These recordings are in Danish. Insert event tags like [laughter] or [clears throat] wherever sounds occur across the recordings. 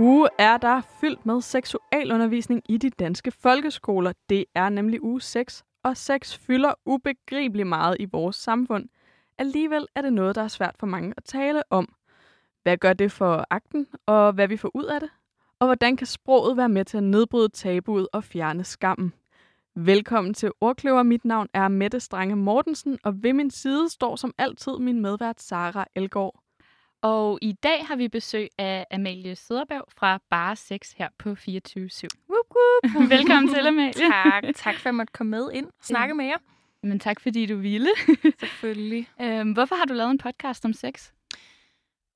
Uge er der fyldt med seksualundervisning i de danske folkeskoler. Det er nemlig uge 6, og sex fylder ubegribeligt meget i vores samfund. Alligevel er det noget, der er svært for mange at tale om. Hvad gør det for akten, og hvad vi får ud af det? Og hvordan kan sproget være med til at nedbryde tabuet og fjerne skammen? Velkommen til Ordkløver. Mit navn er Mette Strange Mortensen, og ved min side står som altid min medvært Sara Elgård. Og i dag har vi besøg af Amalie Søderberg fra Bare 6 her på 24 /7. Whoop, whoop. Velkommen til, [laughs] Amalie. tak. Tak for, at jeg måtte komme med ind og snakke med jer. Men tak, fordi du ville. [laughs] Selvfølgelig. øhm, hvorfor har du lavet en podcast om sex?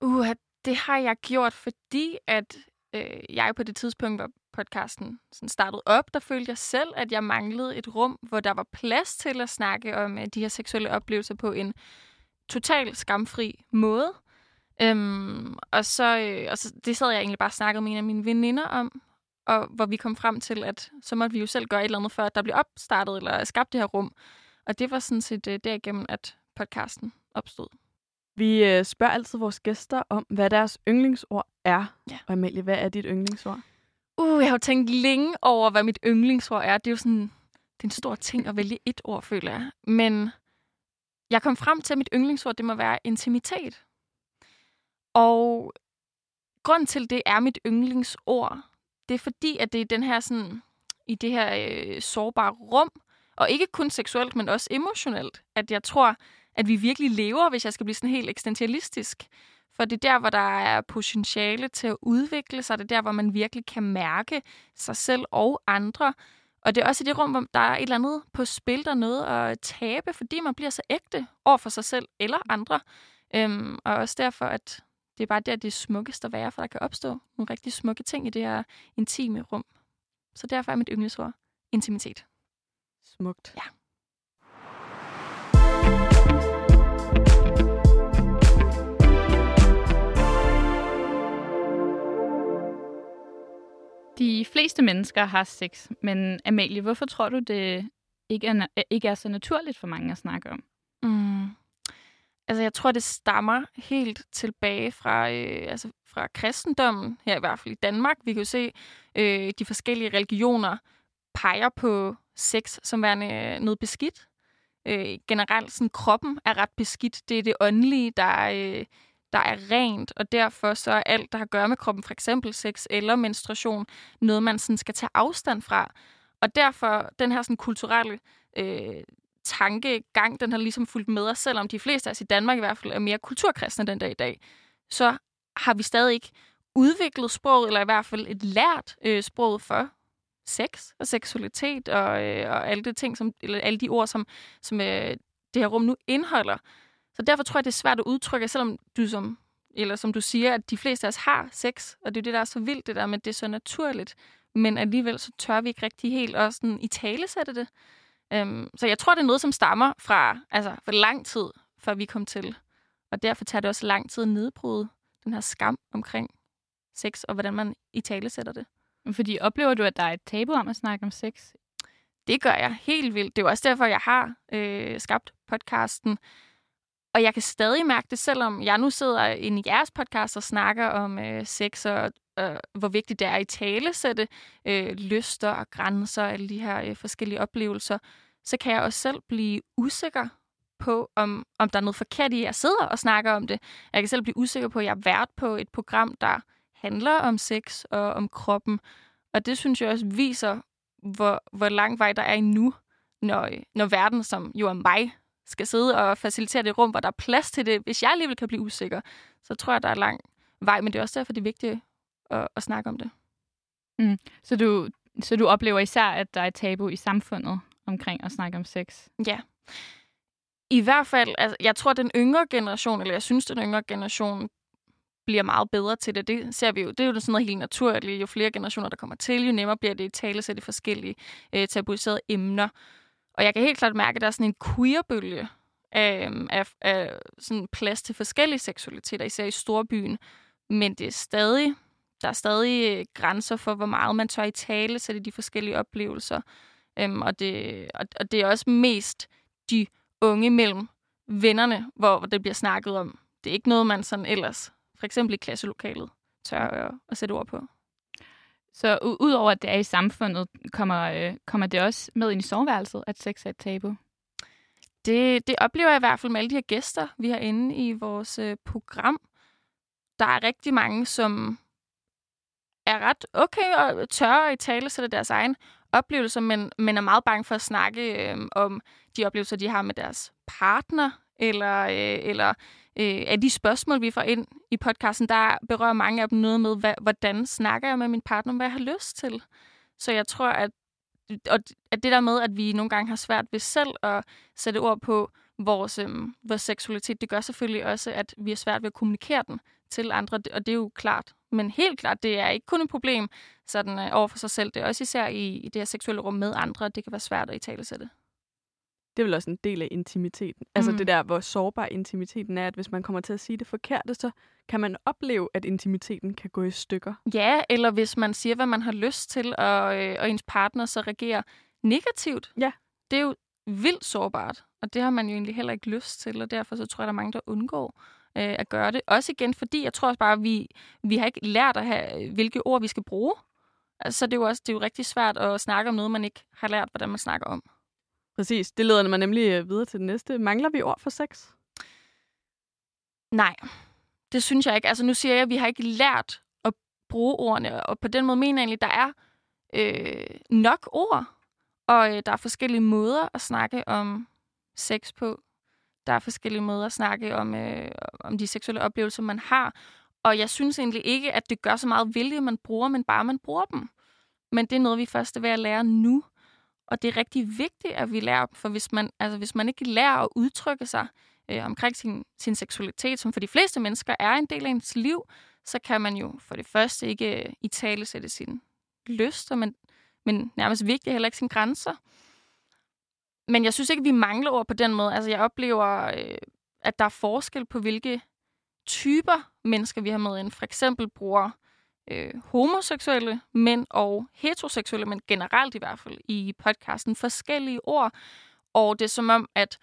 Uh, det har jeg gjort, fordi at øh, jeg på det tidspunkt, hvor podcasten sådan startede op, der følte jeg selv, at jeg manglede et rum, hvor der var plads til at snakke om øh, de her seksuelle oplevelser på en total skamfri måde. Øhm, og, så, øh, og så det sad jeg egentlig bare og snakkede med en af mine veninder om, og hvor vi kom frem til, at så måtte vi jo selv gøre et eller andet, før der blev opstartet eller skabt det her rum. Og det var sådan set øh, derigennem, at podcasten opstod. Vi øh, spørger altid vores gæster om, hvad deres yndlingsord er. Ja. Og Amalie, hvad er dit yndlingsord? Uh, jeg har jo tænkt længe over, hvad mit yndlingsord er. Det er jo sådan, det er en stor ting at vælge et ord, føler jeg. Men jeg kom frem til, at mit yndlingsord, det må være intimitet. Og grund til, det er mit yndlingsord, det er fordi, at det er den her sådan, i det her øh, sårbare rum, og ikke kun seksuelt, men også emotionelt, at jeg tror, at vi virkelig lever, hvis jeg skal blive sådan helt eksistentialistisk. For det er der, hvor der er potentiale til at udvikle sig. Det er der, hvor man virkelig kan mærke sig selv og andre. Og det er også i det rum, hvor der er et eller andet på spil, der er noget at tabe, fordi man bliver så ægte over for sig selv eller andre. Øhm, og også derfor, at det er bare der, det er smukkest at være, for der kan opstå nogle rigtig smukke ting i det her intime rum. Så derfor er mit yndlingsord intimitet. Smukt. Ja. De fleste mennesker har sex, men Amalie, hvorfor tror du, det ikke er, ikke er så naturligt for mange at snakke om? Altså, jeg tror, det stammer helt tilbage fra, øh, altså, fra kristendommen, her i hvert fald i Danmark. Vi kan jo se, øh, de forskellige religioner peger på sex som værende øh, noget beskidt. Øh, generelt, sådan, kroppen er ret beskidt. Det er det åndelige, der er, øh, der er rent, og derfor så er alt, der har at gøre med kroppen, for eksempel sex eller menstruation, noget, man sådan skal tage afstand fra. Og derfor, den her sådan, kulturelle øh, tankegang, den har ligesom fulgt med os, selvom de fleste af os i Danmark i hvert fald er mere kulturkristne den dag i dag, så har vi stadig ikke udviklet sproget, eller i hvert fald et lært øh, sproget for sex og seksualitet og, øh, og alle, de ting, som, eller alle de ord, som, som øh, det her rum nu indeholder. Så derfor tror jeg, det er svært at udtrykke, selvom du som, eller som du siger, at de fleste af os har sex, og det er det, der er så vildt, det der med, at det er så naturligt. Men alligevel så tør vi ikke rigtig helt også sådan, i tale sætte det. Um, så jeg tror, det er noget, som stammer fra altså, for lang tid, før vi kom til. Og derfor tager det også lang tid at nedbryde den her skam omkring sex, og hvordan man i tale sætter det. Fordi oplever du, at der er et tabu om at snakke om sex? Det gør jeg helt vildt. Det er jo også derfor, jeg har øh, skabt podcasten. Og jeg kan stadig mærke det, selvom jeg nu sidder inde i jeres podcast og snakker om øh, sex og øh, hvor vigtigt det er i tale sætte øh, lyster og grænser og alle de her øh, forskellige oplevelser, så kan jeg også selv blive usikker på, om, om der er noget forkert i, at jeg sidder og snakker om det. Jeg kan selv blive usikker på, at jeg er vært på et program, der handler om sex og om kroppen. Og det synes jeg også viser, hvor, hvor lang vej der er endnu, når, øh, når verden, som jo er mig, skal sidde og facilitere det rum, hvor der er plads til det. Hvis jeg alligevel kan blive usikker, så tror jeg, der er lang vej. Men det er også derfor, det er vigtigt at, at snakke om det. Mm. Så, du, så du oplever især, at der er et tabu i samfundet omkring at snakke om sex? Ja. I hvert fald, altså, jeg tror, den yngre generation, eller jeg synes, den yngre generation bliver meget bedre til det. Det ser vi jo. Det er jo sådan noget helt naturligt. Jo flere generationer, der kommer til, jo nemmere bliver det i tale til de forskellige øh, tabuiserede emner. Og jeg kan helt klart mærke, at der er sådan en queerbølge øh, af, af sådan plads til forskellige seksualiteter, især i storbyen. Men det er stadig, der er stadig øh, grænser for, hvor meget man tør i tale til de forskellige oplevelser. Øhm, og, det, og, og det er også mest de unge mellem vennerne, hvor, hvor det bliver snakket om. Det er ikke noget, man sådan ellers, for eksempel i klasselokalet, tør at, at sætte ord på. Så u- udover at det er i samfundet, kommer, øh, kommer det også med ind i soveværelset, at sex er et tabu? Det, det oplever jeg i hvert fald med alle de her gæster, vi har inde i vores øh, program. Der er rigtig mange, som er ret okay og tør i tale sætte deres egen oplevelser, men, men er meget bange for at snakke øh, om de oplevelser, de har med deres partner, eller, øh, eller øh, af de spørgsmål, vi får ind i podcasten, der berører mange af dem noget med, hvad, hvordan snakker jeg med min partner om, hvad jeg har lyst til. Så jeg tror, at, og at det der med, at vi nogle gange har svært ved selv at sætte ord på vores, øh, vores seksualitet, det gør selvfølgelig også, at vi har svært ved at kommunikere den til andre, og det er jo klart. Men helt klart, det er ikke kun et problem sådan, øh, over for sig selv. Det er også især i, i det her seksuelle rum med andre, det kan være svært at i tale sætte. Det er vel også en del af intimiteten. Altså Mm. det der, hvor sårbar intimiteten er, at hvis man kommer til at sige det forkerte, så kan man opleve, at intimiteten kan gå i stykker. Ja, eller hvis man siger, hvad man har lyst til, og, øh, og ens partner så reagerer negativt. Ja. Det er jo vildt sårbart, og det har man jo egentlig heller ikke lyst til, og derfor så tror jeg, der er mange, der undgår øh, at gøre det. Også igen, fordi jeg tror også bare, at vi, vi har ikke lært at have, hvilke ord vi skal bruge. Altså, så det er jo også det er jo rigtig svært at snakke om noget, man ikke har lært, hvordan man snakker om. Præcis. Det leder mig nemlig øh, videre til det næste. Mangler vi ord for sex? Nej, det synes jeg ikke. Altså nu siger jeg, at vi har ikke lært at bruge ordene, og på den måde mener jeg egentlig, at der er øh, nok ord, og øh, der er forskellige måder at snakke om sex på. Der er forskellige måder at snakke om, øh, om de seksuelle oplevelser, man har. Og jeg synes egentlig ikke, at det gør så meget hvilke man bruger, men bare man bruger dem. Men det er noget, vi først er ved at lære nu. Og det er rigtig vigtigt, at vi lærer dem, for hvis man, altså, hvis man ikke lærer at udtrykke sig øh, omkring sin, sin seksualitet, som for de fleste mennesker er en del af ens liv, så kan man jo for det første ikke øh, i tale sætte sine lyster, men, men nærmest vigtigt heller ikke sine grænser. Men jeg synes ikke, vi mangler ord på den måde. Altså, jeg oplever, øh, at der er forskel på, hvilke typer mennesker vi har med ind. For eksempel bruger øh, homoseksuelle mænd og heteroseksuelle mænd, generelt i hvert fald i podcasten, forskellige ord. Og det er som om, at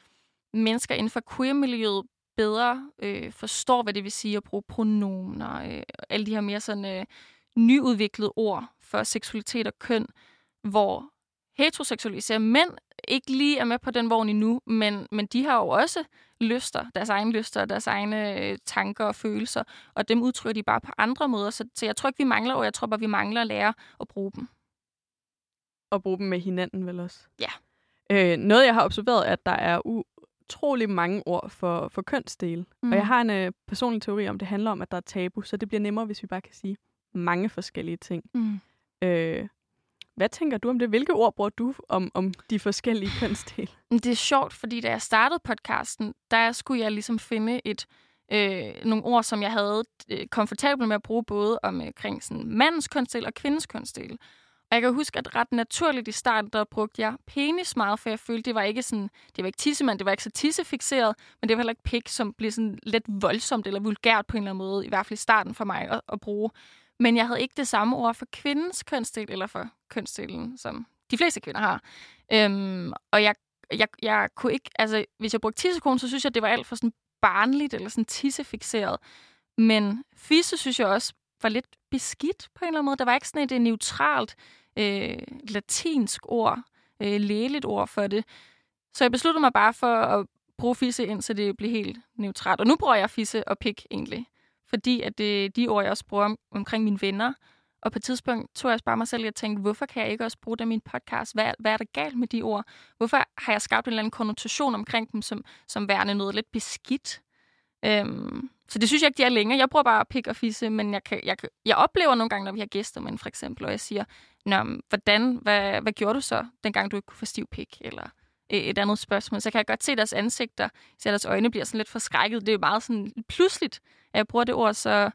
mennesker inden for queer-miljøet bedre øh, forstår, hvad det vil sige at bruge pronomer, øh, alle de her mere sådan øh, nyudviklede ord for seksualitet og køn, hvor heteroseksuelle, især mænd, ikke lige er med på den vogn endnu, men, men de har jo også lyster, deres egne lyster, deres egne øh, tanker og følelser, og dem udtrykker de bare på andre måder. Så, så jeg tror ikke, vi mangler ord, jeg tror bare, vi mangler at lære at bruge dem. Og bruge dem med hinanden vel også? Ja. Øh, noget, jeg har observeret, er, at der er utrolig mange ord for, for kønsdele. Mm. Og jeg har en øh, personlig teori om, det handler om, at der er tabu, så det bliver nemmere, hvis vi bare kan sige mange forskellige ting. Mm. Øh, hvad tænker du om det? Hvilke ord bruger du om, om de forskellige [sighs] kønsdele? Det er sjovt, fordi da jeg startede podcasten, der skulle jeg ligesom finde et øh, nogle ord, som jeg havde øh, komfortabel med at bruge både omkring sådan mandens kønsdel og kvindens kønsdel. Og jeg kan huske, at ret naturligt i starten, der brugte jeg penis meget, for jeg følte, det var ikke sådan, det var ikke tissemand, det var ikke så tissefixeret, men det var heller ikke pik, som blev sådan lidt voldsomt eller vulgært på en eller anden måde, i hvert fald i starten for mig at, at bruge. Men jeg havde ikke det samme ord for kvindens kønsdel, eller for kønsdelen, som de fleste kvinder har. Øhm, og jeg, jeg, jeg kunne ikke, altså hvis jeg brugte tissekone, så synes jeg, det var alt for sådan barnligt, eller sådan tissefixeret. Men fisse synes jeg også var lidt beskidt på en eller anden måde. Der var ikke sådan et et neutralt øh, latinsk ord, øh, lægeligt ord for det. Så jeg besluttede mig bare for at bruge fisse ind, så det blev helt neutralt. Og nu bruger jeg fisse og pik egentlig. Fordi at det de ord, jeg også bruger om, omkring mine venner. Og på et tidspunkt tog jeg også bare mig selv og tænkte, hvorfor kan jeg ikke også bruge det i min podcast? Hvad, hvad er der galt med de ord? Hvorfor har jeg skabt en eller anden konnotation omkring dem, som, som værende noget lidt beskidt? Øhm, så det synes jeg ikke, de er længere. Jeg bruger bare pik og fisse, men jeg, kan, jeg, jeg oplever nogle gange, når vi har gæster med, for eksempel, og jeg siger, Nå, hvordan, hvad, hvad gjorde du så, dengang du ikke kunne få stiv pik? Eller et andet spørgsmål. Så kan jeg godt se deres ansigter, så deres øjne bliver sådan lidt forskrækket. Det er jo meget sådan pludseligt, at jeg bruger det ord så,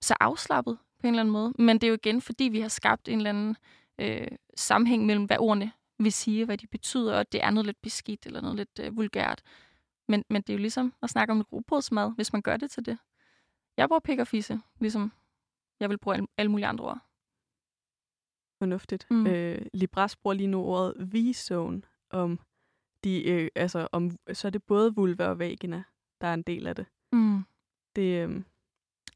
så afslappet på en eller anden måde. Men det er jo igen, fordi vi har skabt en eller anden øh, sammenhæng mellem, hvad ordene vil sige, hvad de betyder, og det er noget lidt beskidt eller noget lidt øh, vulgært. Men, men det er jo ligesom at snakke om rugbrødsmad, hvis man gør det til det. Jeg bruger pik og fisse, ligesom jeg vil bruge alle, mulige andre ord. Fornuftigt. Mm. Øh, Libras bruger lige nu ordet V-zone om de, øh, altså om, så er det både vulva og vagina, der er en del af det. Mm. Det, øh,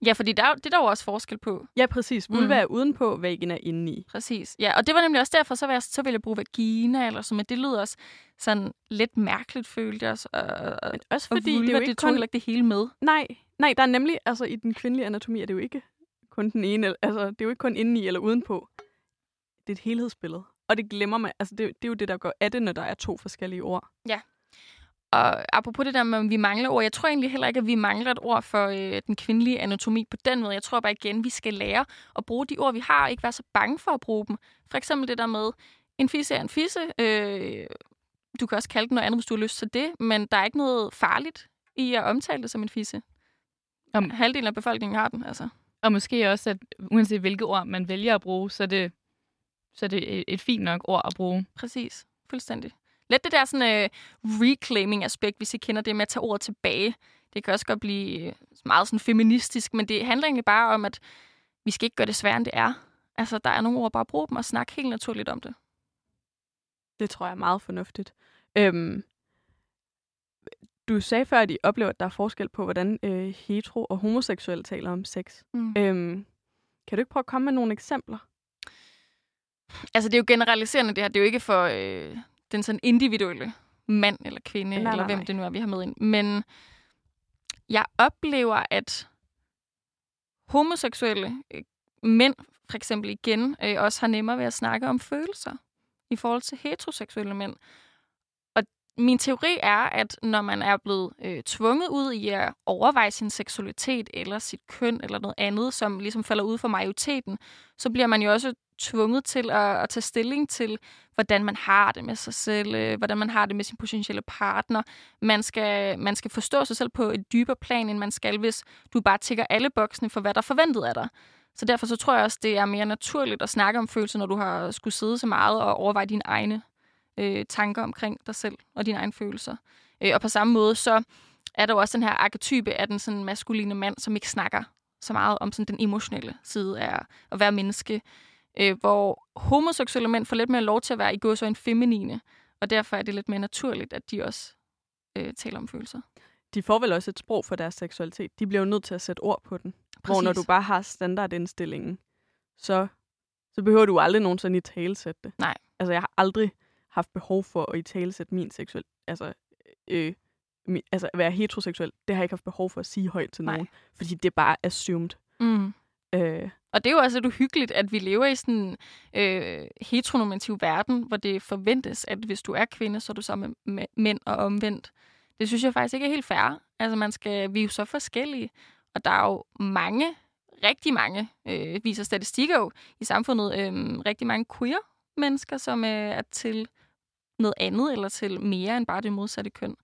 Ja, fordi der, er- det er der jo også forskel på. Ja, præcis. Vulva Mm. er udenpå, vagina er indeni. Præcis. Ja, og det var nemlig også derfor, så, vil jeg, så ville jeg bruge vagina eller sådan, men det lyder også sådan lidt mærkeligt, følte jeg. også, Og, og, Men også og fordi, vulva, det er jo det ikke tog kun... heller ikke det hele med. Nej, nej, der er nemlig, altså i den kvindelige anatomi er det jo ikke kun den ene, altså det er jo ikke kun indeni eller udenpå. Det er et helhedsbillede. Og det glemmer man, altså det, det er jo det, der går af det, når der er to forskellige ord. Og apropos det der med, om vi mangler ord, jeg tror egentlig heller ikke, at vi mangler et ord for øh, den kvindelige anatomi på den måde. Jeg tror bare igen, vi skal lære at bruge de ord, vi har, og ikke være så bange for at bruge dem. For eksempel det der med, en fisse er en fisse. Øh, du kan også kalde den noget andet, hvis du har lyst til det, men der er ikke noget farligt i at omtale det som en fisse. Om- Halvdelen af befolkningen har den, altså. Og måske også, at uanset hvilke ord man vælger at bruge, så er det, så er det et, et fint nok ord at bruge. Præcis. Fuldstændig. Lidt det der sådan, øh, reclaiming-aspekt, hvis I kender det med at tage ordet tilbage. Det kan også godt blive øh, meget sådan feministisk, men det handler egentlig bare om, at vi skal ikke gøre det sværere, end det er. Altså, der er nogle ord, bare brug dem og snakke helt naturligt om det. Det tror jeg er meget fornuftigt. Øhm, du sagde før, at I oplever, at der er forskel på, hvordan øh, hetero- og homoseksuelle taler om sex. Mm. Øhm, kan du ikke prøve at komme med nogle eksempler? Altså, det er jo generaliserende, det her. Det er jo ikke for øh, den sådan individuelle mand eller kvinde, Nej, eller nej, hvem nej. det nu er, vi har med ind. Men jeg oplever, at homoseksuelle øh, mænd, for eksempel igen, øh, også har nemmere ved at snakke om følelser i forhold til heteroseksuelle mænd. Og min teori er, at når man er blevet øh, tvunget ud i at overveje sin seksualitet eller sit køn eller noget andet, som ligesom falder ud for majoriteten, så bliver man jo også tvunget til at, at tage stilling til, hvordan man har det med sig selv, øh, hvordan man har det med sin potentielle partner. Man skal, man skal forstå sig selv på et dybere plan, end man skal, hvis du bare tækker alle boksene for, hvad der er forventet af dig. Så derfor så tror jeg også, det er mere naturligt at snakke om følelser, når du har skulle sidde så meget og overveje dine egne øh, tanker omkring dig selv og dine egne følelser. Øh, og på samme måde, så er der jo også den her arketype af den sådan maskuline mand, som ikke snakker så meget om sådan den emotionelle side af at være menneske øh, hvor homoseksuelle mænd får lidt mere lov til at være i går så en feminine, og derfor er det lidt mere naturligt, at de også øh, taler om følelser. De får vel også et sprog for deres seksualitet. De bliver jo nødt til at sætte ord på den. Præcis. Hvor når du bare har standardindstillingen, så, så behøver du aldrig nogensinde i talesætte det. Nej. Altså, jeg har aldrig haft behov for at i talesætte min seksuel... Altså, øh, min, altså, at være heteroseksuel, det har jeg ikke haft behov for at sige højt til Nej. nogen. Fordi det er bare assumed. Mm. Øh, og det er jo også lidt uhyggeligt, at vi lever i sådan en øh, heteronormativ verden, hvor det forventes, at hvis du er kvinde, så er du sammen med mænd og omvendt. Det synes jeg faktisk ikke er helt fair. Altså, man skal, vi er jo så forskellige, og der er jo mange, rigtig mange, øh, viser statistikker jo i samfundet, øh, rigtig mange queer mennesker, som øh, er til noget andet, eller til mere end bare det modsatte køn.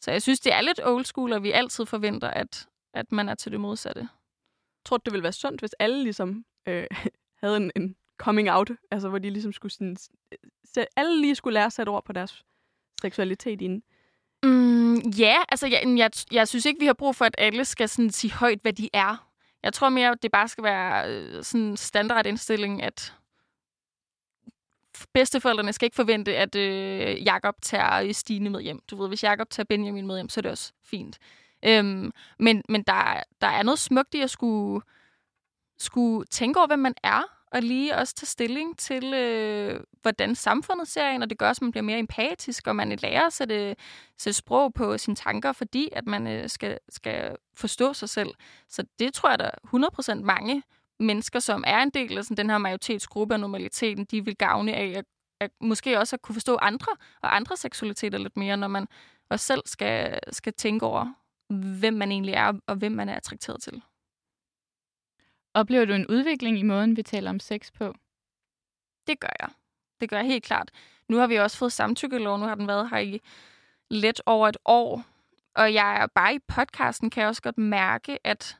Så jeg synes, det er lidt old school, og vi altid forventer, at, at man er til det modsatte tror du, det ville være sundt, hvis alle ligesom øh, [laughs] havde en, en coming out, altså hvor de ligesom skulle sådan, alle lige skulle lære at sætte ord på deres seksualitet inden. Mm, ja, altså jeg, jeg, jeg synes ikke, vi har brug for, at alle skal sådan sige højt, hvad de er. Jeg tror mere, at det bare skal være øh, sådan standardindstilling, at bedsteforældrene skal ikke forvente, at øh, Jakob tager øh, Stine med hjem. Du ved, hvis Jakob tager Benjamin med hjem, så er det også fint. Øhm, men men der, der er noget smukt i at skulle, skulle tænke over, hvem man er, og lige også tage stilling til, øh, hvordan samfundet ser en, og det gør at man bliver mere empatisk, og man lærer at sætte, sætte sprog på sine tanker, fordi at man øh, skal, skal forstå sig selv. Så det tror jeg, der er 100% mange mennesker, som er en del af sådan, den her majoritetsgruppe af normaliteten, de vil gavne af at, at måske også at kunne forstå andre og andre seksualiteter lidt mere, når man også selv skal, skal tænke over, hvem man egentlig er, og hvem man er attrakteret til. Oplever du en udvikling i måden, vi taler om sex på? Det gør jeg. Det gør jeg helt klart. Nu har vi også fået samtykkelov. Nu har den været her i lidt over et år. Og jeg er bare i podcasten, kan jeg også godt mærke, at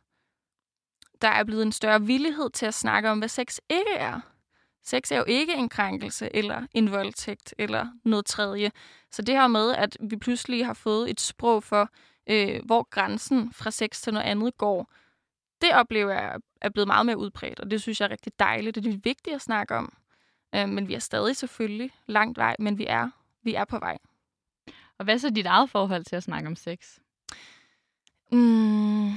der er blevet en større villighed til at snakke om, hvad sex ikke er. Sex er jo ikke en krænkelse, eller en voldtægt, eller noget tredje. Så det her med, at vi pludselig har fået et sprog for, øh, hvor grænsen fra sex til noget andet går, det oplever jeg er blevet meget mere udbredt, og det synes jeg er rigtig dejligt, og det er vigtigt at snakke om. Øh, men vi er stadig selvfølgelig langt vej, men vi er, vi er på vej. Og hvad er så dit eget forhold til at snakke om sex? Mm,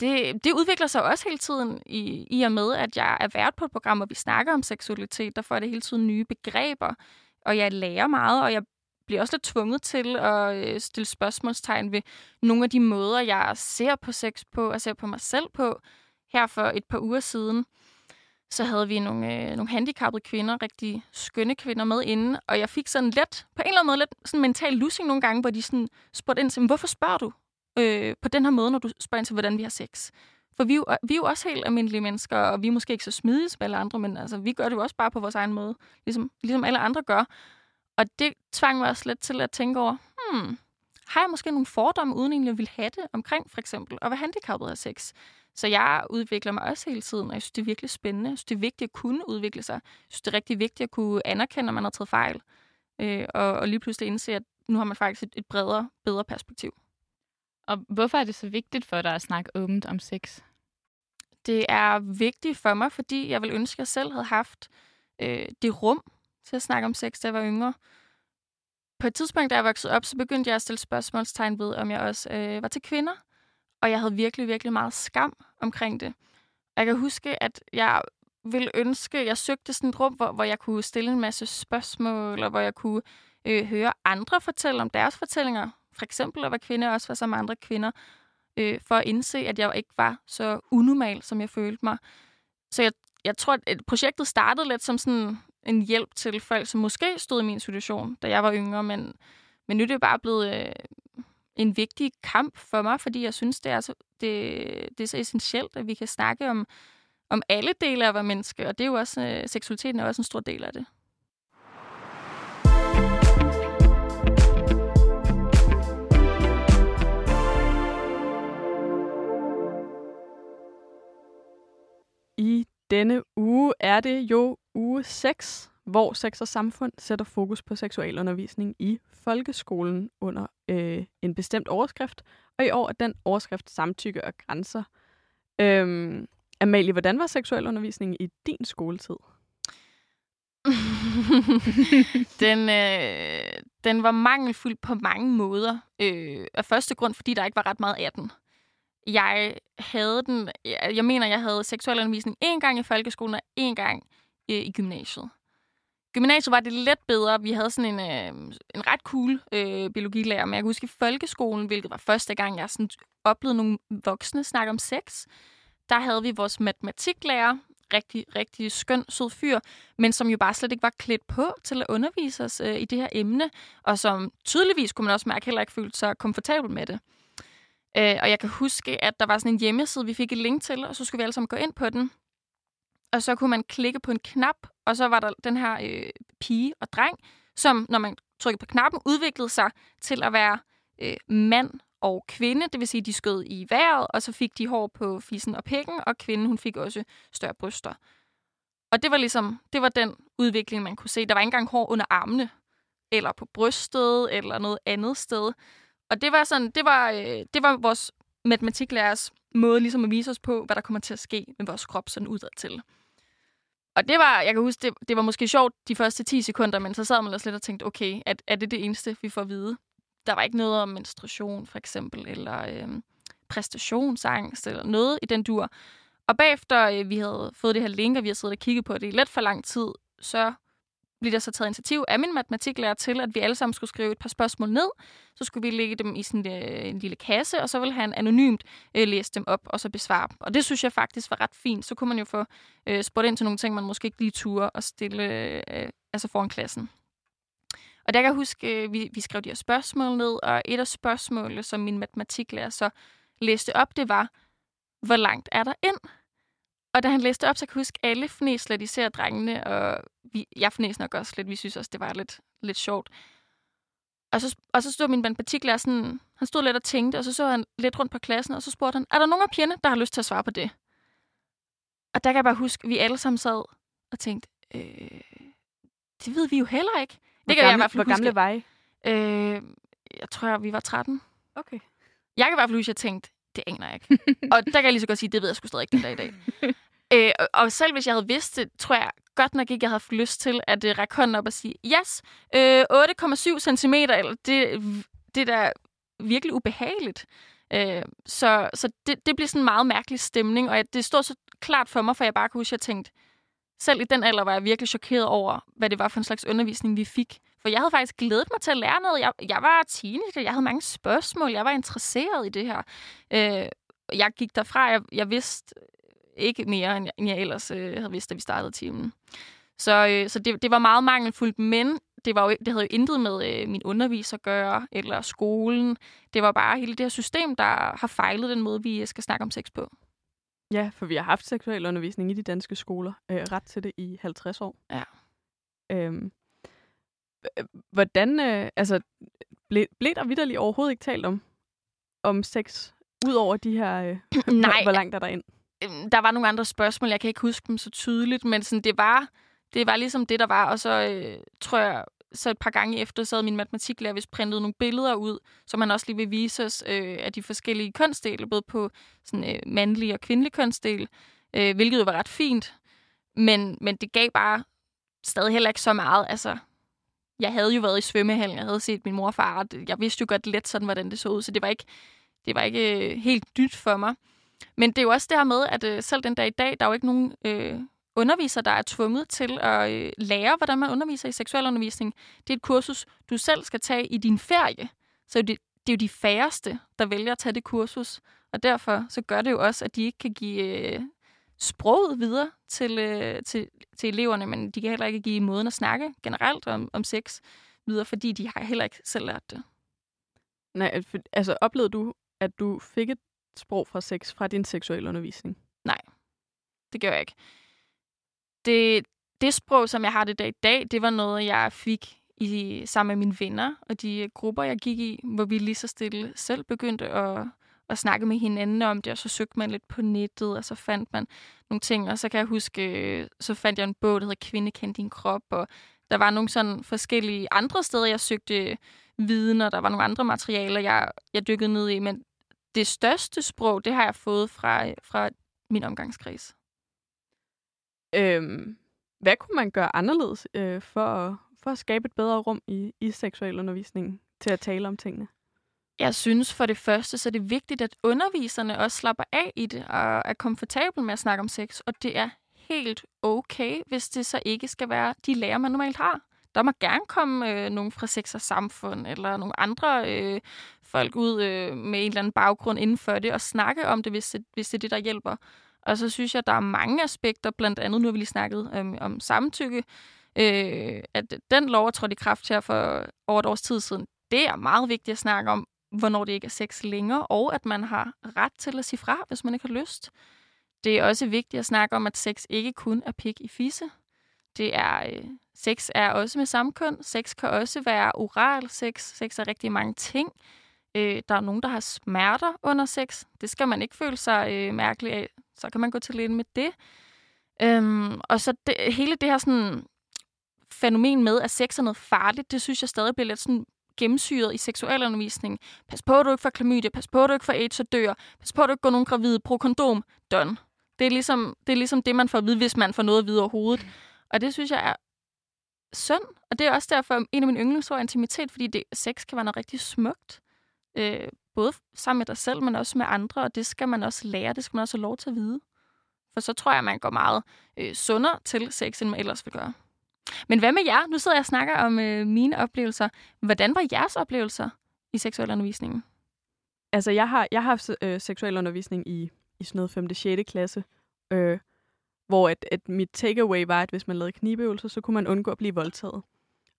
det, det udvikler sig også hele tiden i, i og med, at jeg er vært på et program, hvor vi snakker om seksualitet. Der får det hele tiden nye begreber, og jeg lærer meget, og jeg bliver også lidt tvunget til at øh, stille spørgsmålstegn ved nogle af de måder, jeg ser på sex på, og ser på mig selv på. Her for et par uger siden, så havde vi nogle, øh, nogle handicappede kvinder, rigtig skønne kvinder med inde, og jeg fik sådan let, på en eller anden måde, lidt sådan mental lussing nogle gange, hvor de sådan spurgte ind til, hvorfor spørger du øh, på den her måde, når du spørger ind til, hvordan vi har sex? For vi vi er jo også helt almindelige mennesker, og vi er måske ikke så smidige som alle andre, men altså, vi gør det jo også bare på vores egen måde, ligesom, ligesom alle andre gør. Og det tvang mig også lidt til at tænke over, hmm, har jeg måske nogle fordomme, uden egentlig ville have det omkring for eksempel at være handicappet af sex? Så jeg udvikler mig også hele tiden, og jeg synes, det er virkelig spændende. Jeg synes, det er vigtigt at kunne udvikle sig. Jeg synes, det er rigtig vigtigt at kunne anerkende, at man har taget fejl. Øh, og, og lige pludselig indse, at nu har man faktisk et, et bredere, bedre perspektiv. Og hvorfor er det så vigtigt for dig at snakke åbent om sex? Det er vigtigt for mig, fordi jeg vil ønske, at jeg selv havde haft øh, det rum til at snakke om sex, da jeg var yngre. På et tidspunkt, da jeg voksede op, så begyndte jeg at stille spørgsmålstegn ved, om jeg også øh, var til kvinder. Og jeg havde virkelig, virkelig meget skam omkring det. Jeg kan huske, at jeg ville ønske, jeg søgte sådan et rum, hvor, hvor jeg kunne stille en masse spørgsmål, og hvor jeg kunne øh, høre andre fortælle om deres fortællinger. For eksempel at være kvinde også var sammen med andre kvinder, øh, for at indse, at jeg ikke var så unormal, som jeg følte mig. Så jeg, jeg tror, at projektet startede lidt som sådan en hjælp til folk, som måske stod i min situation, da jeg var yngre, men, men nu er det bare blevet øh, en vigtig kamp for mig, fordi jeg synes, det er, så, det, det er så essentielt, at vi kan snakke om, om alle dele af at være menneske, og det er jo også, øh, seksualiteten er også en stor del af det. Denne uge er det jo uge 6, hvor Sex og Samfund sætter fokus på seksualundervisning i folkeskolen under øh, en bestemt overskrift. Og i år er den overskrift samtykke og grænser. Øhm, Amalie, hvordan var seksualundervisningen i din skoletid? [laughs] den, øh, den var mangelfuld på mange måder. Øh, af første grund, fordi der ikke var ret meget af den. Jeg havde den, jeg, jeg mener, jeg havde seksualundervisning en gang i folkeskolen og en gang øh, i gymnasiet. Gymnasiet var det lidt bedre. Vi havde sådan en, øh, en ret cool øh, biologilærer, men jeg kan huske i folkeskolen, hvilket var første gang, jeg sådan oplevede nogle voksne snakke om sex. Der havde vi vores matematiklærer, rigtig, rigtig skøn, sød fyr, men som jo bare slet ikke var klædt på til at undervise os øh, i det her emne, og som tydeligvis, kunne man også mærke, heller ikke følte sig komfortabel med det. Øh, og jeg kan huske, at der var sådan en hjemmeside, vi fik et link til, og så skulle vi alle sammen gå ind på den. Og så kunne man klikke på en knap, og så var der den her øh, pige og dreng, som, når man trykkede på knappen, udviklede sig til at være øh, mand og kvinde. Det vil sige, at de skød i vejret, og så fik de hår på fissen og pikken, og kvinden hun fik også større bryster. Og det var ligesom, det var den udvikling, man kunne se. Der var ikke engang hår under armene, eller på brystet, eller noget andet sted. Og det var sådan, det var, øh, det var vores matematiklærers måde ligesom at vise os på, hvad der kommer til at ske med vores krop sådan udad til. Og det var, jeg kan huske, det, det var måske sjovt de første 10 sekunder, men så sad man også lidt og tænkte, okay, er, er det det eneste, vi får at vide? Der var ikke noget om menstruation, for eksempel, eller øh, præstationsangst, eller noget i den dur. Og bagefter øh, vi havde fået det her link, og vi har siddet og kigget på det i lidt for lang tid, så blev der så taget initiativ af min matematiklærer til, at vi alle sammen skulle skrive et par spørgsmål ned. Så skulle vi lægge dem i sådan øh, en lille kasse, og så ville han anonymt øh, læse dem op og så besvare dem. Og det synes jeg faktisk var ret fint. Så kunne man jo få øh, spurgt ind til nogle ting, man måske ikke lige turde at stille øh, altså foran klassen. Og der kan jeg huske, øh, vi, vi skrev de her spørgsmål ned, og et af spørgsmålene, som min matematiklærer så læste op, det var, hvor langt er der ind? Og da han læste op, så kan jeg huske, at alle fnæs lidt, især drengene, og vi, jeg fnæs nok også lidt. Vi synes også, det var lidt, lidt sjovt. Og så, og så stod min matematiklærer sådan, han stod lidt og tænkte, og så så han lidt rundt på klassen, og så spurgte han, er der nogen af pigerne, der har lyst til at svare på det? Og der kan jeg bare huske, at vi alle sammen sad og tænkte, øh, det ved vi jo heller ikke. Hvor det kan gamle, jeg i hvert fald hvor gamle huske. var I? Øh, jeg tror, vi var 13. Okay. Jeg kan i hvert fald huske, at jeg tænkte, det aner jeg ikke. [laughs] og der kan jeg lige så godt sige, det ved jeg sgu stadig ikke den dag i dag. [laughs] øh, og, selv hvis jeg havde vidst det, tror jeg godt nok ikke, jeg havde haft lyst til at uh, række hånden op og sige, yes, øh, 8,7 cm, eller det, det er da virkelig ubehageligt. Øh, så så det, det blev sådan en meget mærkelig stemning, og det stod så klart for mig, for jeg bare kunne huske, at jeg tænkte, selv i den alder var jeg virkelig chokeret over, hvad det var for en slags undervisning, vi fik. For jeg havde faktisk glædet mig til at lære noget. Jeg, jeg var teenager, jeg havde mange spørgsmål, jeg var interesseret i det her. Øh, jeg gik derfra, jeg, jeg vidste ikke mere, end jeg, end jeg ellers øh, havde vidst, da vi startede timen. Så, øh, så det, det var meget mangelfuldt, men det, var jo, det havde jo intet med øh, min underviser at gøre, eller skolen. Det var bare hele det her system, der har fejlet den måde, vi skal snakke om sex på. Ja, for vi har haft seksuel undervisning i de danske skoler. Øh, ret til det i 50 år. Ja. Øhm, hvordan, øh, altså, ble, blev der vidderligt overhovedet ikke talt om, om sex, ud over de her, øh, Nej. [clears throat] hvor, hvor langt er der ind? Øhm, Der var nogle andre spørgsmål, jeg kan ikke huske dem så tydeligt, men sådan, det, var, det var ligesom det, der var. Og så øh, tror jeg, så et par gange efter, så havde min matematiklærer vist printet nogle billeder ud, som han også lige vil vise os øh, af de forskellige kønsdele, både på sådan, øh, mandlige og kvindelige kønsdel, øh, hvilket jo var ret fint. Men, men det gav bare stadig heller ikke så meget. Altså, jeg havde jo været i svømmehallen, jeg havde set min mor og far, og jeg vidste jo godt lidt sådan, hvordan det så ud, så det var ikke, det var ikke øh, helt nyt for mig. Men det er jo også det her med, at øh, selv den dag i dag, der er jo ikke nogen øh, underviser, der er tvunget til at øh, lære, hvordan man underviser i seksualundervisning. Det er et kursus, du selv skal tage i din ferie. Så det, det er jo de færreste, der vælger at tage det kursus. Og derfor så gør det jo også, at de ikke kan give øh, sproget videre til, øh, til, til eleverne, men de kan heller ikke give måden at snakke generelt om, om sex videre, fordi de har heller ikke selv lært det. Nej, for- altså oplevede du, at du fik et sprog fra sex fra din seksuel undervisning? Det gør jeg ikke. Det, det sprog, som jeg har det dag i dag, det var noget, jeg fik i, sammen med mine venner og de grupper, jeg gik i, hvor vi lige så stille selv begyndte at, at snakke med hinanden om det, og så søgte man lidt på nettet, og så fandt man nogle ting, og så kan jeg huske, øh, så fandt jeg en bog, der hedder Kvinde kend din krop, og der var nogle sådan forskellige andre steder, jeg søgte øh, viden, og der var nogle andre materialer, jeg, jeg dykkede ned i, men det største sprog, det har jeg fået fra, øh, fra min omgangskreds. Øhm, hvad kunne man gøre anderledes øh, for, at, for at skabe et bedre rum i, i seksualundervisningen til at tale om tingene? Jeg synes for det første, så er det vigtigt, at underviserne også slapper af i det og er komfortable med at snakke om sex. Og det er helt okay, hvis det så ikke skal være de lærer, man normalt har. Der må gerne komme øh, nogen fra Sex og Samfund eller nogle andre øh, folk ud øh, med en eller anden baggrund inden for det og snakke om det, hvis det, hvis det er det, der hjælper. Og så synes jeg, der er mange aspekter, blandt andet, nu har vi lige snakket øh, om samtykke, øh, at den lov er trådt i kraft her for over et års tid siden. Det er meget vigtigt at snakke om, hvornår det ikke er sex længere, og at man har ret til at sige fra, hvis man ikke har lyst. Det er også vigtigt at snakke om, at sex ikke kun er pik i fisse. Det er, øh, sex er også med samkøn. Sex kan også være oral sex. Sex er rigtig mange ting. Øh, der er nogen, der har smerter under sex. Det skal man ikke føle sig øh, mærkelig af. Så kan man gå til lægen med det. Øhm, og så det, hele det her sådan, fænomen med, at sex er noget farligt, det synes jeg stadig bliver lidt sådan gennemsyret i seksualundervisning. Pas på, at du ikke får klamydia. Pas på, at du ikke får AIDS og dør. Pas på, at du ikke går nogen gravid. Brug kondom. Done. Det er, ligesom, det er ligesom det, man får at vide, hvis man får noget at vide overhovedet. Og det synes jeg er synd. Og det er også derfor en af mine yndlingsord er intimitet, fordi det, sex kan være noget rigtig smukt. Øh, både sammen med dig selv, men også med andre. Og det skal man også lære. Det skal man også have lov til at vide. For så tror jeg, man går meget øh, sundere til sex, end man ellers vil gøre. Men hvad med jer? Nu sidder jeg og snakker om øh, mine oplevelser. Hvordan var jeres oplevelser i seksualundervisningen? Altså, jeg har, jeg har haft øh, seksuel undervisning i, i sådan noget 5. 6. klasse, øh, hvor at, at mit takeaway var, at hvis man lavede knibeøvelser, så kunne man undgå at blive voldtaget.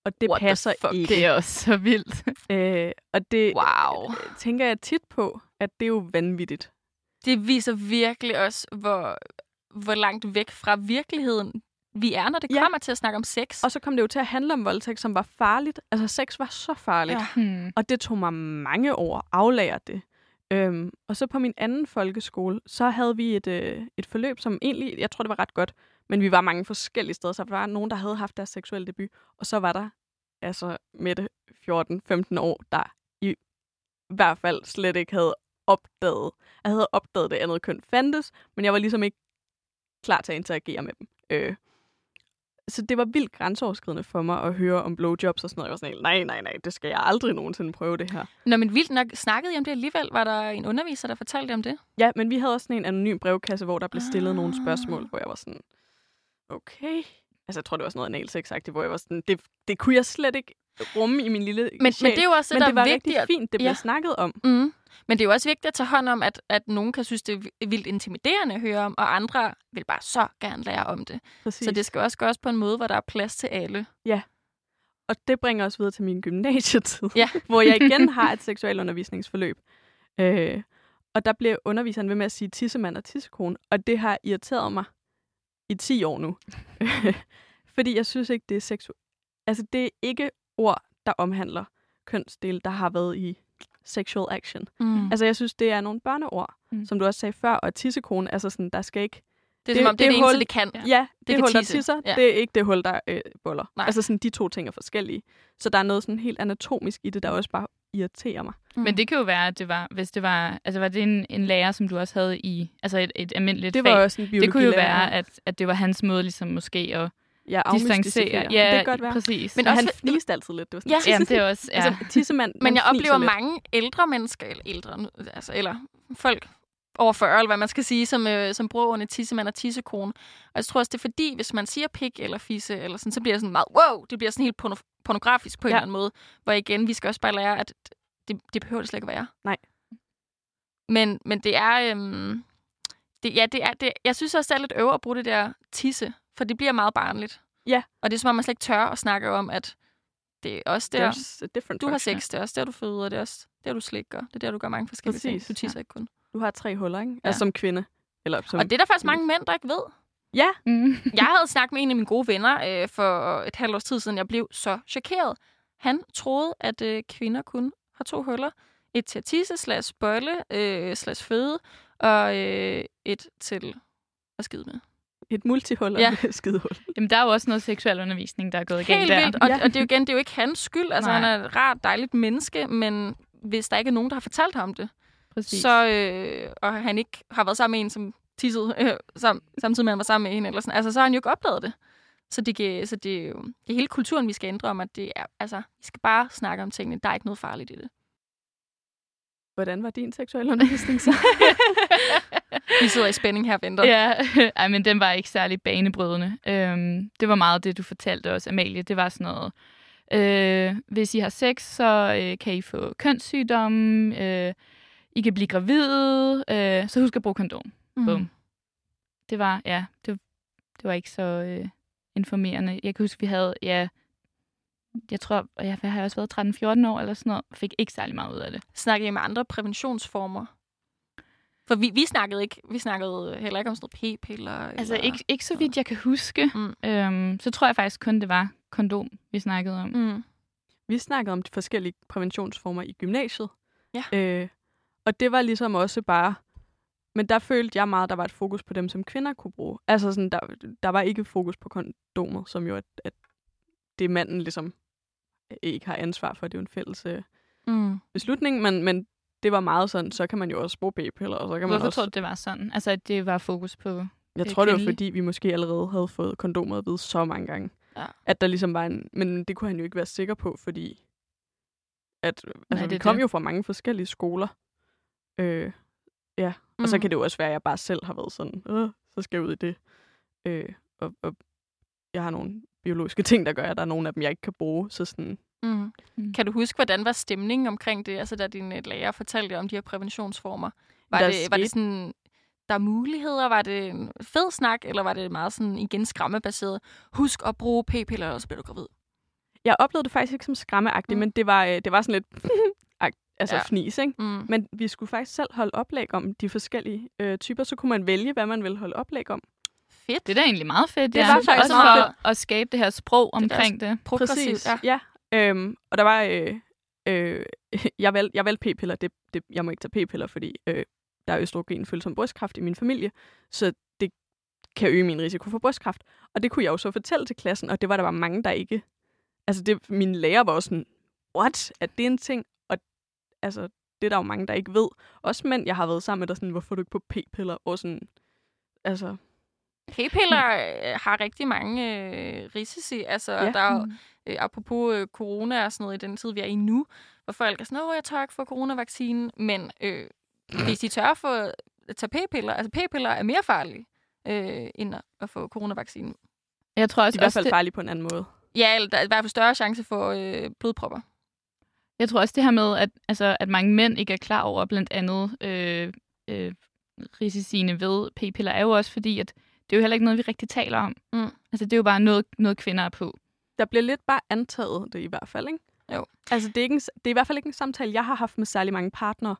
Og det What passer fuck? ikke. Det er også så vildt. [laughs] Øh, og det Wow. tænker jeg tit på, at det er jo vanvittigt. Det viser virkelig også, hvor, hvor langt væk fra virkeligheden vi er, når det Ja. kommer til at snakke om sex. Og så kom det jo til at handle om voldtægt, som var farligt. Altså, sex var så farligt. Ja. Hmm. Og det tog mig mange år at aflære det. Øhm, og så på min anden folkeskole, så havde vi et, øh, et forløb, som egentlig, jeg tror, det var ret godt, men vi var mange forskellige steder, så der var nogen, der havde haft deres seksuelle debut, og så var der altså Mette, 14-15 år, der i hvert fald slet ikke havde opdaget, jeg havde opdaget, det andet køn fandtes, men jeg var ligesom ikke klar til at interagere med dem. Øh, så det var vildt grænseoverskridende for mig at høre om blowjobs og sådan noget. Jeg var sådan nej, nej, nej, det skal jeg aldrig nogensinde prøve det her. Nå, men vildt nok snakkede I om det alligevel. Var der en underviser, der fortalte om det? Ja, men vi havde også sådan en anonym brevkasse, hvor der blev stillet ah. nogle spørgsmål, hvor jeg var sådan, okay. Altså, jeg tror, det var sådan noget analsexagtigt, hvor jeg var sådan, det, det kunne jeg slet ikke rumme i min lille Men, sjæl. men det er jo også det, men der det var vigtigt. rigtig fint, det blev Ja. snakket om. Mm. Men det er jo også vigtigt at tage hånd om, at, at nogen kan synes, det er vi- vildt intimiderende at høre om, og andre vil bare så gerne lære om det. Præcis. Så det skal også gøres på en måde, hvor der er plads til alle. Og det bringer os videre til min gymnasietid, Ja. [laughs] hvor jeg igen har et seksualundervisningsforløb. Øh, og der blev underviseren ved med at sige tissemand og tissekone, og det har irriteret mig i 10 år nu. [laughs] Fordi jeg synes ikke, det er seksu... Altså, det er ikke ord, der omhandler kønsdel, der har været i sexual action. Mm. Altså, jeg synes, det er nogle børneord, Mm. som du også sagde før, og tissekone, altså sådan, der skal ikke... det er som om, det, det er det eneste, hul- det kan. Ja. Ja, det, kan det hul, der tisse. tisser, Ja. det er ikke det hul, der øh, boller. Nej. Altså sådan, de to ting er forskellige. Så der er noget sådan helt anatomisk i det, der også bare irriterer mig. Mm. Men det kan jo være, at det var, hvis det var, altså var det en, en lærer, som du også havde i, altså et, et almindeligt Det fag. var også en det kunne jo være, at, at det var hans måde ligesom måske at ja, distancere. afmystificere. det kan godt være. præcis. Men Men og også han fniste altid lidt. Det var sådan, Ja. Jamen, det er også, ja. Altså, tissemand, Men jeg oplever lidt. mange ældre mennesker, eller ældre, altså, eller folk over 40, eller hvad man skal sige, som, øh, som bruger ordene tissemand og tissekone. Og jeg tror også, det er fordi, hvis man siger pik eller fisse, eller sådan, så bliver det sådan meget, wow, det bliver sådan helt porno- pornografisk på en Ja. eller anden måde. Hvor igen, vi skal også bare lære, at det, det behøver det slet ikke at være. Nej. Men, men det er, øhm, det, ja, det er, det, jeg synes også, det er lidt øver at bruge det der tisse, for det bliver meget barnligt. Ja. Og det er som om, man slet ikke tør at snakke om, at det er også der, There's du har sex, det er også der, du føder, det er også der, du slikker. Det er der, du gør mange forskellige Præcis, ting. Du tisser ikke kun. Du har tre huller, ikke? Ja. Altså som kvinde. Eller som... Og det er der faktisk mange mænd, der ikke ved. Ja, Mm. Jeg havde snakket med en af mine gode venner øh, for et halvt års tid siden. Jeg blev så chokeret. Han troede, at øh, kvinder kun har to huller. Et til at tisse, slash bøjle, øh, slash føde, og øh, et til at skide med. Et multihul og Ja. et skidehul. Jamen, der er jo også noget seksuel undervisning, der er gået galt Helt der. vildt. Og, Ja. og det er jo igen, det er jo ikke hans skyld. Altså, Nej. han er et rart, dejligt menneske, men hvis der ikke er nogen, der har fortalt ham det, Præcis. så, øh, og han ikke har været sammen med en, som tissede øh, sam, samtidig med, at han var sammen med hende, eller sådan, altså, så har han jo ikke opdaget det. Så det, kan- så det er jo det er hele kulturen, vi skal ændre om, at det er, altså, vi skal bare snakke om tingene. Der er ikke noget farligt i det. Hvordan var din seksuelle undervisning så? [laughs] Vi sidder i spænding her og venter. Ja, [laughs] ej, men den var ikke særlig banebrydende. Øhm, det var meget det, du fortalte os, Amalie. Det var sådan noget, øh, hvis I har sex, så øh, kan I få kønssygdomme, øh, I kan blive gravide, øh, så husk at bruge kondom. Mm. Bum. Det var, ja, det, det var ikke så øh, informerende. Jeg kan huske, vi havde, ja, jeg tror, hvad har jeg også været, 13-14 år eller sådan noget, fik ikke særlig meget ud af det. Snakker I med andre præventionsformer? For vi, vi snakkede ikke, vi snakkede heller ikke om sådan noget p-piller. Altså eller... ikke, ikke så vidt jeg kan huske. Mm. Øhm, så tror jeg faktisk kun, det var kondom, vi snakkede om. Mm. Vi snakkede om de forskellige præventionsformer i gymnasiet. Ja. Øh, og det var ligesom også bare... Men der følte jeg meget, der var et fokus på dem, som kvinder kunne bruge. Altså sådan, der, der var ikke fokus på kondomet, som jo at, at det manden ligesom ikke har ansvar for. Det er jo en fælles øh, Mm. beslutning, men, men det var meget sådan, så kan man jo også bruge p-piller, og så kan man Hvorfor også... tror du, det var sådan? Altså, at det var fokus på... Jeg tror, det var fordi, vi måske allerede havde fået kondomet at vide så mange gange. Ja. At der ligesom var en... Men det kunne han jo ikke være sikker på, fordi... At, altså, det vi kom det. jo fra mange forskellige skoler. Øh, ja, og så Mm. kan det jo også være, at jeg bare selv har været sådan, øh, så skal jeg ud i det. Øh, og, og jeg har nogle biologiske [laughs] ting, der gør, at der er nogle af dem, jeg ikke kan bruge. Så sådan, Mm. Mm. Kan du huske, hvordan var stemningen omkring det? Altså, da din øh, lærer fortalte om de her præventionsformer. Var, Der det, var det sådan, der er muligheder? Var det en fed snak, eller var det meget sådan igen skræmmebaseret? Husk at bruge p-piller, og så bliver du gravid. jeg oplevede det faktisk ikke som skræmmeagtigt, Mm. men det var, øh, det var sådan lidt [laughs] altså Ja. fnis, ikke? Mm. Men vi skulle faktisk selv holde oplæg om de forskellige øh, typer, så kunne man vælge, hvad man ville holde oplæg om. Fedt. Det er da egentlig meget fedt. Det ja. var faktisk Også meget for at skabe det her sprog Det omkring det. Progressivt, ja. ja. Øhm, og der var... Øh, øh, [laughs] jeg, valgte, jeg valgte p-piller. Det, det, jeg må ikke tage p-piller, fordi øh, der er østrogenfølsom brystkræft i min familie. Så det kan øge min risiko for brystkræft. Og det kunne jeg jo så fortælle til klassen, og det var der var mange, der ikke... Altså, det, min lærer var også sådan, what? At det er en ting? Og altså, det er der jo mange, der ikke ved. Også mænd, jeg har været sammen med, der sådan, hvorfor er du ikke på p-piller? Og sådan, altså, P-piller øh, har rigtig mange øh, risici. Altså, Ja. ja. der er jo, øh, apropos øh, corona og sådan noget i den tid, vi er i nu, hvor folk er sådan, åh, jeg tør ikke få coronavaccinen, men øh, hvis de tør få at tage p-piller, altså p-piller er mere farlige øh, end at- få coronavaccinen. Jeg tror Det også, er i hvert fald det, farligt på en anden måde. Ja, eller der er i hvert fald større chance for øh, blodpropper. jeg tror også det her med, at, altså, at mange mænd ikke er klar over blandt andet øh, øh, risiciene ved p-piller, er jo også fordi, at det er jo heller ikke noget, vi rigtig taler om. Mm. Altså, det er jo bare noget, noget kvinder er på. Der bliver lidt bare antaget det i hvert fald, ikke? Jo. Altså, det er, ikke en, det er i hvert fald ikke en samtale, jeg har haft med særlig mange partnere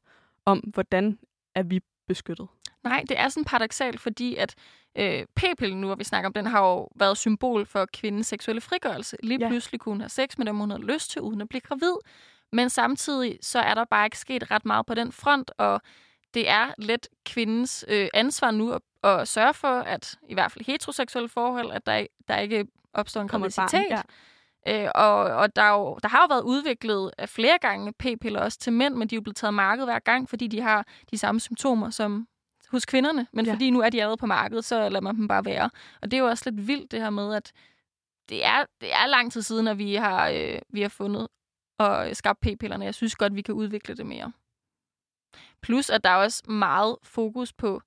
om, hvordan er vi beskyttet. Nej, det er sådan paradoxalt, fordi at øh, p-pillen nu, hvor vi snakker om, den har jo været symbol for kvindens seksuelle frigørelse. Lige Ja. pludselig kunne hun have sex med dem, hun havde lyst til, uden at blive gravid. Men samtidig så er der bare ikke sket ret meget på den front, og det er lidt kvindens øh, ansvar nu at, at sørge for, at i hvert fald heteroseksuelle forhold, at der, der ikke opstår en graviditet. ja. Øh, og og der, er jo, der har jo været udviklet af flere gange p-piller også til mænd, men de er jo blevet taget markedet hver gang, fordi de har de samme symptomer som hos kvinderne. Men ja. fordi nu er de allerede på markedet, så lader man dem bare være. Og det er jo også lidt vildt det her med, at det er, det er lang tid siden, at vi har, øh, vi har fundet og skabt p-pillerne. Jeg synes godt, vi kan udvikle det mere. Plus, at der er også meget fokus på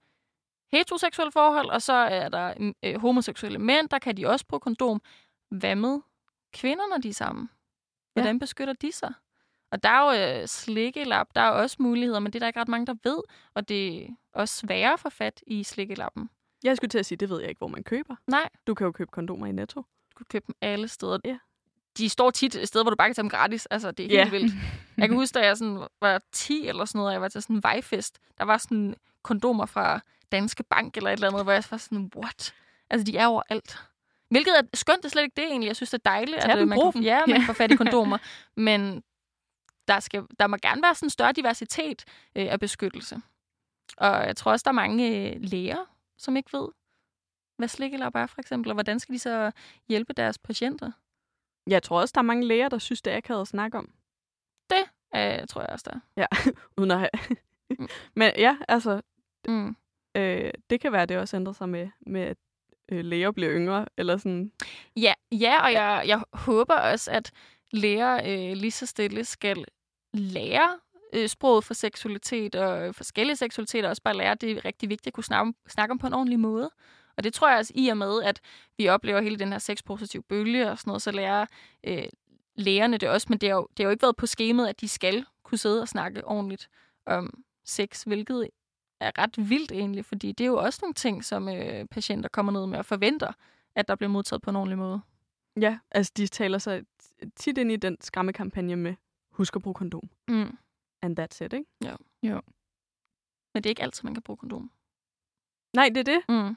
heteroseksuelle forhold, og så er der øh, homoseksuelle mænd, der kan de også bruge kondom. Hvad med kvinder, når de er sammen? Hvordan beskytter de sig? Og der er jo øh, slikkelap, der er også muligheder, men det er der ikke ret mange, der ved, og det er også sværere at få fat i slikkelappen. Jeg skulle til at sige, det ved jeg ikke, hvor man køber. Nej, Du kan jo købe kondomer i Netto. du kan købe dem alle steder. Ja. De står tit et sted, hvor du bare kan tage dem gratis. Altså, det er helt Ja. vildt. [laughs] Jeg kan huske, da jeg sådan var 10 eller sådan noget, og jeg var til sådan en vejfest. Der var sådan kondomer fra Danske Bank eller et eller andet, hvor jeg var sådan, what? Altså, de er overalt. Hvilket er skønt, det er slet ikke det egentlig. Jeg synes, det er dejligt, Tag at øh, dem, man, kan, dem. ja, man Ja. [laughs] kan få fat i kondomer. Men der, skal, der må gerne være sådan en større diversitet øh, af beskyttelse. Og jeg tror også, der er mange øh, læger, som ikke ved, hvad slikkelap er, for eksempel, og hvordan skal de så hjælpe deres patienter? Jeg tror også, der er mange læger, der synes, det er akavet at snakke om. Øh, tror jeg også, der. [laughs] Uden at have... Mm. Men ja, altså, Mm øh, det kan være, at det også ændrer sig med, med at øh, læger bliver yngre, eller sådan. Ja, ja, og jeg, jeg håber også, at læger øh, lige så stille skal lære øh, sproget for seksualitet og forskellige seksualiteter, også bare lære, at det er rigtig vigtigt at kunne snakke, om- snakke om på en ordentlig måde. Og det tror jeg også i og med, at vi oplever hele den her sexpositive bølge og sådan noget, så lærer øh, lægerne det også, men det har, jo, det har jo ikke været på skemaet, at de skal kunne sidde og snakke ordentligt om sex, hvilket er ret vildt egentlig, fordi det er jo også nogle ting, som øh, patienter kommer ned med og forventer, at der bliver modtaget på en ordentlig måde. Ja, altså de taler sig tit ind i den skræmmekampagne med, husk at bruge kondom. Mm. And that's it, ikke? Men det er ikke altid, man kan bruge kondom. Nej, det er det. Mm.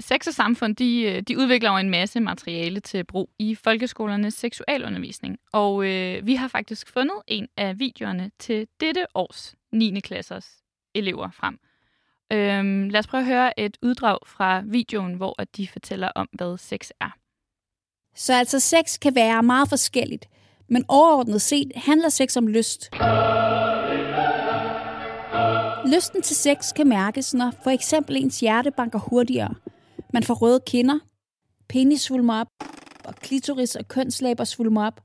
Sex og Samfund de, øh, de udvikler jo en masse materiale til brug i folkeskolernes seksualundervisning. Og øh, vi har faktisk fundet en af videoerne til dette års 9. klassers elever frem. Øhm, lad os prøve at høre et uddrag fra videoen, hvor at de fortæller om, hvad sex er. Så altså sex kan være meget forskelligt, men overordnet set handler sex om lyst. Lysten til sex kan mærkes, når for eksempel ens hjerte banker hurtigere. Man får røde kinder, penis svulmer op, og klitoris og kønslæber svulmer op,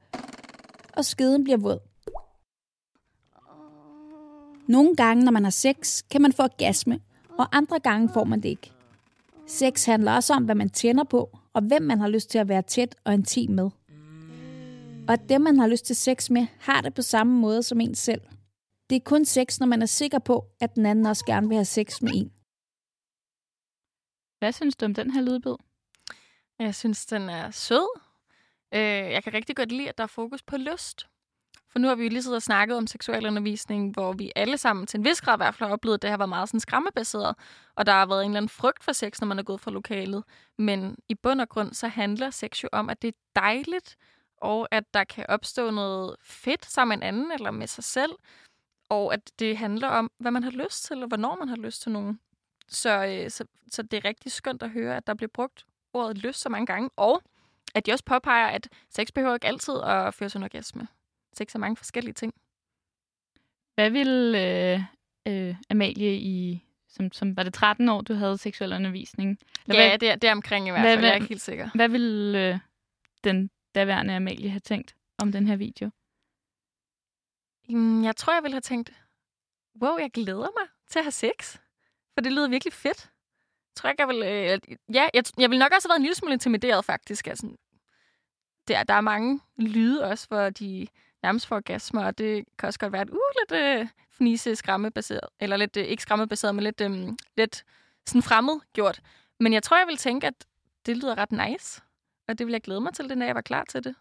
og skeden bliver våd. Nogle gange, når man har sex, kan man få orgasme, og andre gange får man det ikke. Sex handler også om, hvad man tænder på, og hvem man har lyst til at være tæt og intim med. Og at dem, man har lyst til sex med, har det på samme måde som en selv. Det er kun sex, når man er sikker på, at den anden også gerne vil have sex med en. Hvad synes du om den her lydbid? Jeg synes, den er sød. Øh, jeg kan rigtig godt lide, at der er fokus på lyst. For nu har vi jo lige siddet og snakket om seksualundervisning, hvor vi alle sammen til en vis grad i hvert fald har oplevet, at det har været meget sådan skræmmebaseret, og der har været en eller anden frygt for sex, når man er gået fra lokalet. Men i bund og grund, så handler sex jo om, at det er dejligt, og at der kan opstå noget fedt sammen med en anden eller med sig selv, og at det handler om, hvad man har lyst til, og hvornår man har lyst til nogen. Så, øh, så, så det er rigtig skønt at høre, at der bliver brugt ordet lyst så mange gange, og at de også påpeger, at sex behøver ikke altid at føre til en orgasme. Sex er mange forskellige ting. Hvad vil øh, øh, Amalie i som, som var det 13 år, du havde seksuel undervisning? Eller ja, hvad, det, er, det er omkring i hvert fald. Hvad, jeg er ikke helt sikker. Hvad ville øh, den daværende Amalie have tænkt om den her video? Jeg tror, jeg ville have tænkt, wow, jeg glæder mig til at have sex. For det lyder virkelig fedt. Jeg tror ikke, jeg vil... Øh, ja, jeg, jeg vil nok også have været en lille smule intimideret, faktisk. Altså, der, der er mange lyde også, hvor de nærmest får orgasmer, og det kan også godt være et uh, lidt øh, fnise skræmmebaseret, eller lidt, øh, ikke skræmmebaseret, men lidt, øh, lidt sådan fremmed gjort. Men jeg tror, jeg vil tænke, at det lyder ret nice, og det vil jeg glæde mig til, den dag jeg var klar til det.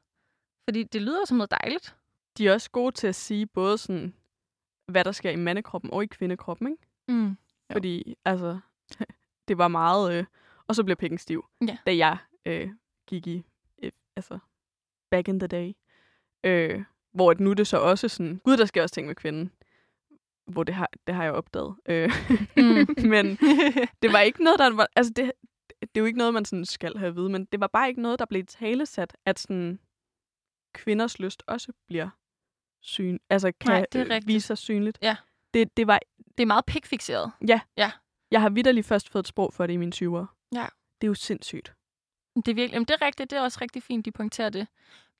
Fordi det lyder som noget dejligt. De er også gode til at sige både sådan, hvad der sker i mandekroppen og i kvindekroppen, ikke? Mm. Fordi, altså, [laughs] det var meget... Øh, og så blev pikken stiv, ja. da jeg øh, gik i, øh, altså, back in the day. Øh, hvor nu er det så også sådan, gud, der sker også ting med kvinden. Hvor det har, det har jeg opdaget. Øh, mm. [laughs] men [laughs] det var ikke noget, der var... Altså, det, det er jo ikke noget, man sådan skal have at vide, men det var bare ikke noget, der blev talesat, at sådan kvinders lyst også bliver syn, altså kan Nej, det er vise sig synligt. Ja. Det, det, var, det er meget pikfixeret. Ja. ja. Jeg har vidderlig først fået et sprog for det i mine 20'ere. Ja. Det er jo sindssygt. Det er, virkelig, jamen, det er rigtigt. Det er også rigtig fint, de pointerer det.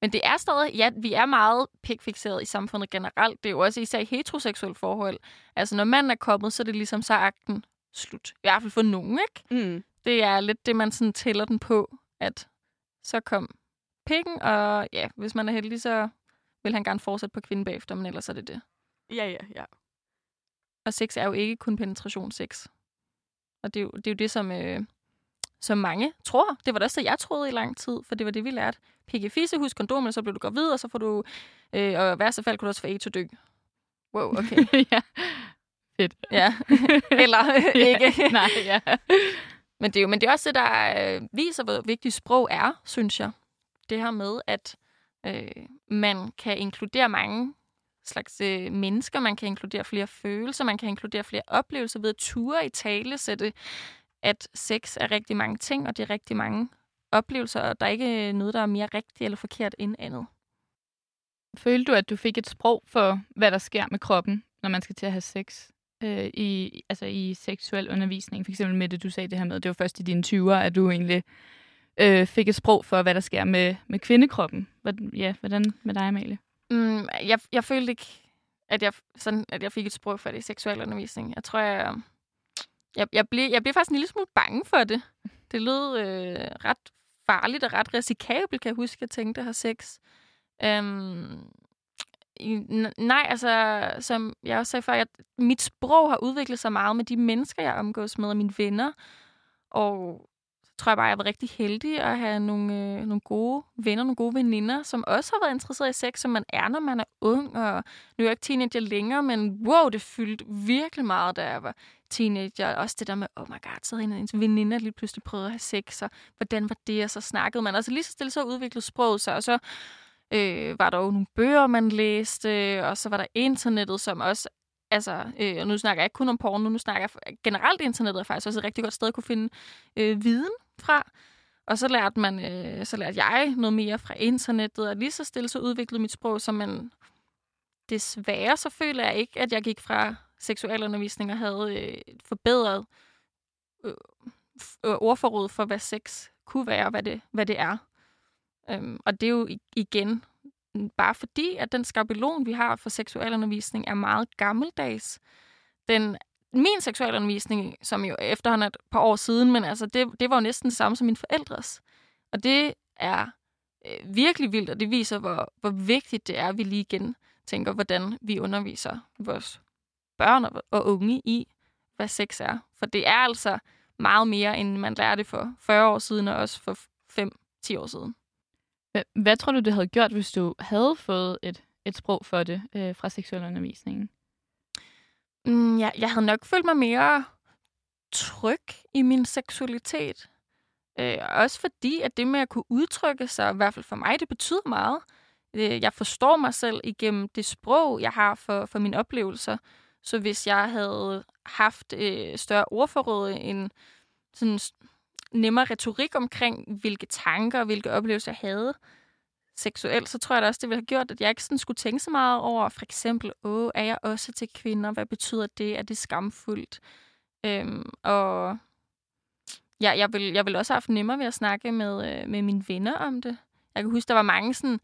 Men det er stadig, ja, vi er meget pikfixeret i samfundet generelt. Det er jo også især i heteroseksuelle forhold. Altså, når manden er kommet, så er det ligesom så akten slut. I hvert fald for nogen, ikke? Mm. Det er lidt det, man sådan tæller den på, at så kom pikken, og ja, hvis man er heldig, så vil han gerne fortsætte på kvinden bagefter, men ellers er det det. Ja, ja, ja. Og sex er jo ikke kun penetration sex. Og det er jo det, er jo det som, øh, som mange tror. Det var det også jeg troede i lang tid, for det var det, vi lærte. Pikke fisse, husk kondomen, så bliver du gravid, og så får du, øh, og i værste fald kan du også få AIDS dø. Wow, okay. [laughs] ja. Fedt. Ja. [laughs] Eller ikke. [laughs] Nej, ja. Men det, er jo, men det er også det, der øh, viser, hvor vigtigt sprog er, synes jeg. Det her med, at øh, man kan inkludere mange slags øh, mennesker, man kan inkludere flere følelser, man kan inkludere flere oplevelser ved at ture i tale, sætte, at sex er rigtig mange ting, og det er rigtig mange oplevelser, og der er ikke noget, der er mere rigtigt eller forkert end andet. Følte du, at du fik et sprog for, hvad der sker med kroppen, når man skal til at have sex? Øh, i, altså i seksuel undervisning, for eksempel med det, du sagde det her med, det var først i dine 20'er, at du egentlig øh, fik et sprog for, hvad der sker med, med kvindekroppen. Hvordan, ja, hvordan med dig, Amalie? Mm, jeg, jeg følte ikke, at jeg, sådan, at jeg fik et sprog for det i seksuel undervisning. Jeg tror, jeg, jeg, jeg, blev, jeg blev faktisk en lille smule bange for det. Det lød øh, ret farligt og ret risikabelt, kan jeg huske, jeg tænkte at have sex. Øhm, nej, altså, som jeg også sagde før, jeg, mit sprog har udviklet sig meget med de mennesker, jeg omgås med, og mine venner. Og tror jeg bare, jeg var rigtig heldig at have nogle, øh, nogle gode venner, nogle gode veninder, som også har været interesseret i sex, som man er, når man er ung. Og nu er jeg ikke teenager længere, men wow, det fyldte virkelig meget, da jeg var teenager. Også det der med, oh my god, så havde en veninder lige pludselig prøvet at have sex, og hvordan var det, og så snakkede man. Altså lige så stille så udviklede sproget sig, og så øh, var der jo nogle bøger, man læste, og så var der internettet, som også Altså, øh, og nu snakker jeg ikke kun om porno, nu snakker jeg generelt internettet er faktisk også et rigtig godt sted at kunne finde øh, viden fra. Og så lærte, man, øh, så lærte jeg noget mere fra internettet, og lige så stille så udviklede mit sprog, så man desværre så føler jeg ikke, at jeg gik fra seksualundervisning og havde øh, forbedret øh, øh, ordforråd for, hvad sex kunne være, og hvad det, hvad det er. Øhm, og det er jo igen bare fordi, at den skabelon, vi har for seksualundervisning, er meget gammeldags. Den min seksualundervisning, som jo efterhånden er et par år siden, men altså det, det var jo næsten det samme som min forældres. Og det er øh, virkelig vildt, og det viser, hvor, hvor vigtigt det er, at vi lige igen tænker, hvordan vi underviser vores børn og, og unge i, hvad sex er. For det er altså meget mere, end man lærte for 40 år siden, og også for 5-10 år siden. Hvad tror du, det havde gjort, hvis du havde fået et, et sprog for det øh, fra seksualundervisningen? Mm, ja, jeg havde nok følt mig mere tryg i min seksualitet. Øh, også fordi, at det med at kunne udtrykke sig, i hvert fald for mig, det betyder meget. Øh, jeg forstår mig selv igennem det sprog, jeg har for, for mine oplevelser. Så hvis jeg havde haft øh, større ordforråd, en sådan nemmere retorik omkring, hvilke tanker og hvilke oplevelser jeg havde, seksuelt, så tror jeg da også, det ville have gjort, at jeg ikke sådan skulle tænke så meget over, for eksempel, åh, er jeg også til kvinder? Hvad betyder det? Er det skamfuldt? Øhm, og ja, jeg, vil, jeg vil også have haft nemmere ved at snakke med, øh, med mine venner om det. Jeg kan huske, der var mange sådan,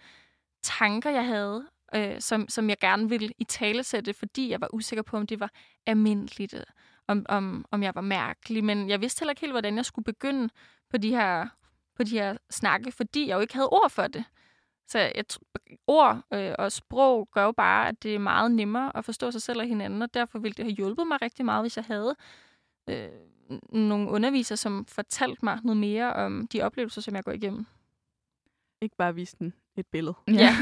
tanker, jeg havde, øh, som, som jeg gerne ville i tale sætte, fordi jeg var usikker på, om det var almindeligt, om, om, om jeg var mærkelig. Men jeg vidste heller ikke helt, hvordan jeg skulle begynde på de her, på de her snakke, fordi jeg jo ikke havde ord for det. Så jeg, ord øh, og sprog gør jo bare, at det er meget nemmere at forstå sig selv og hinanden, og derfor ville det have hjulpet mig rigtig meget, hvis jeg havde øh, nogle undervisere, som fortalte mig noget mere om de oplevelser, som jeg går igennem. Ikke bare vise den et billede. Ja.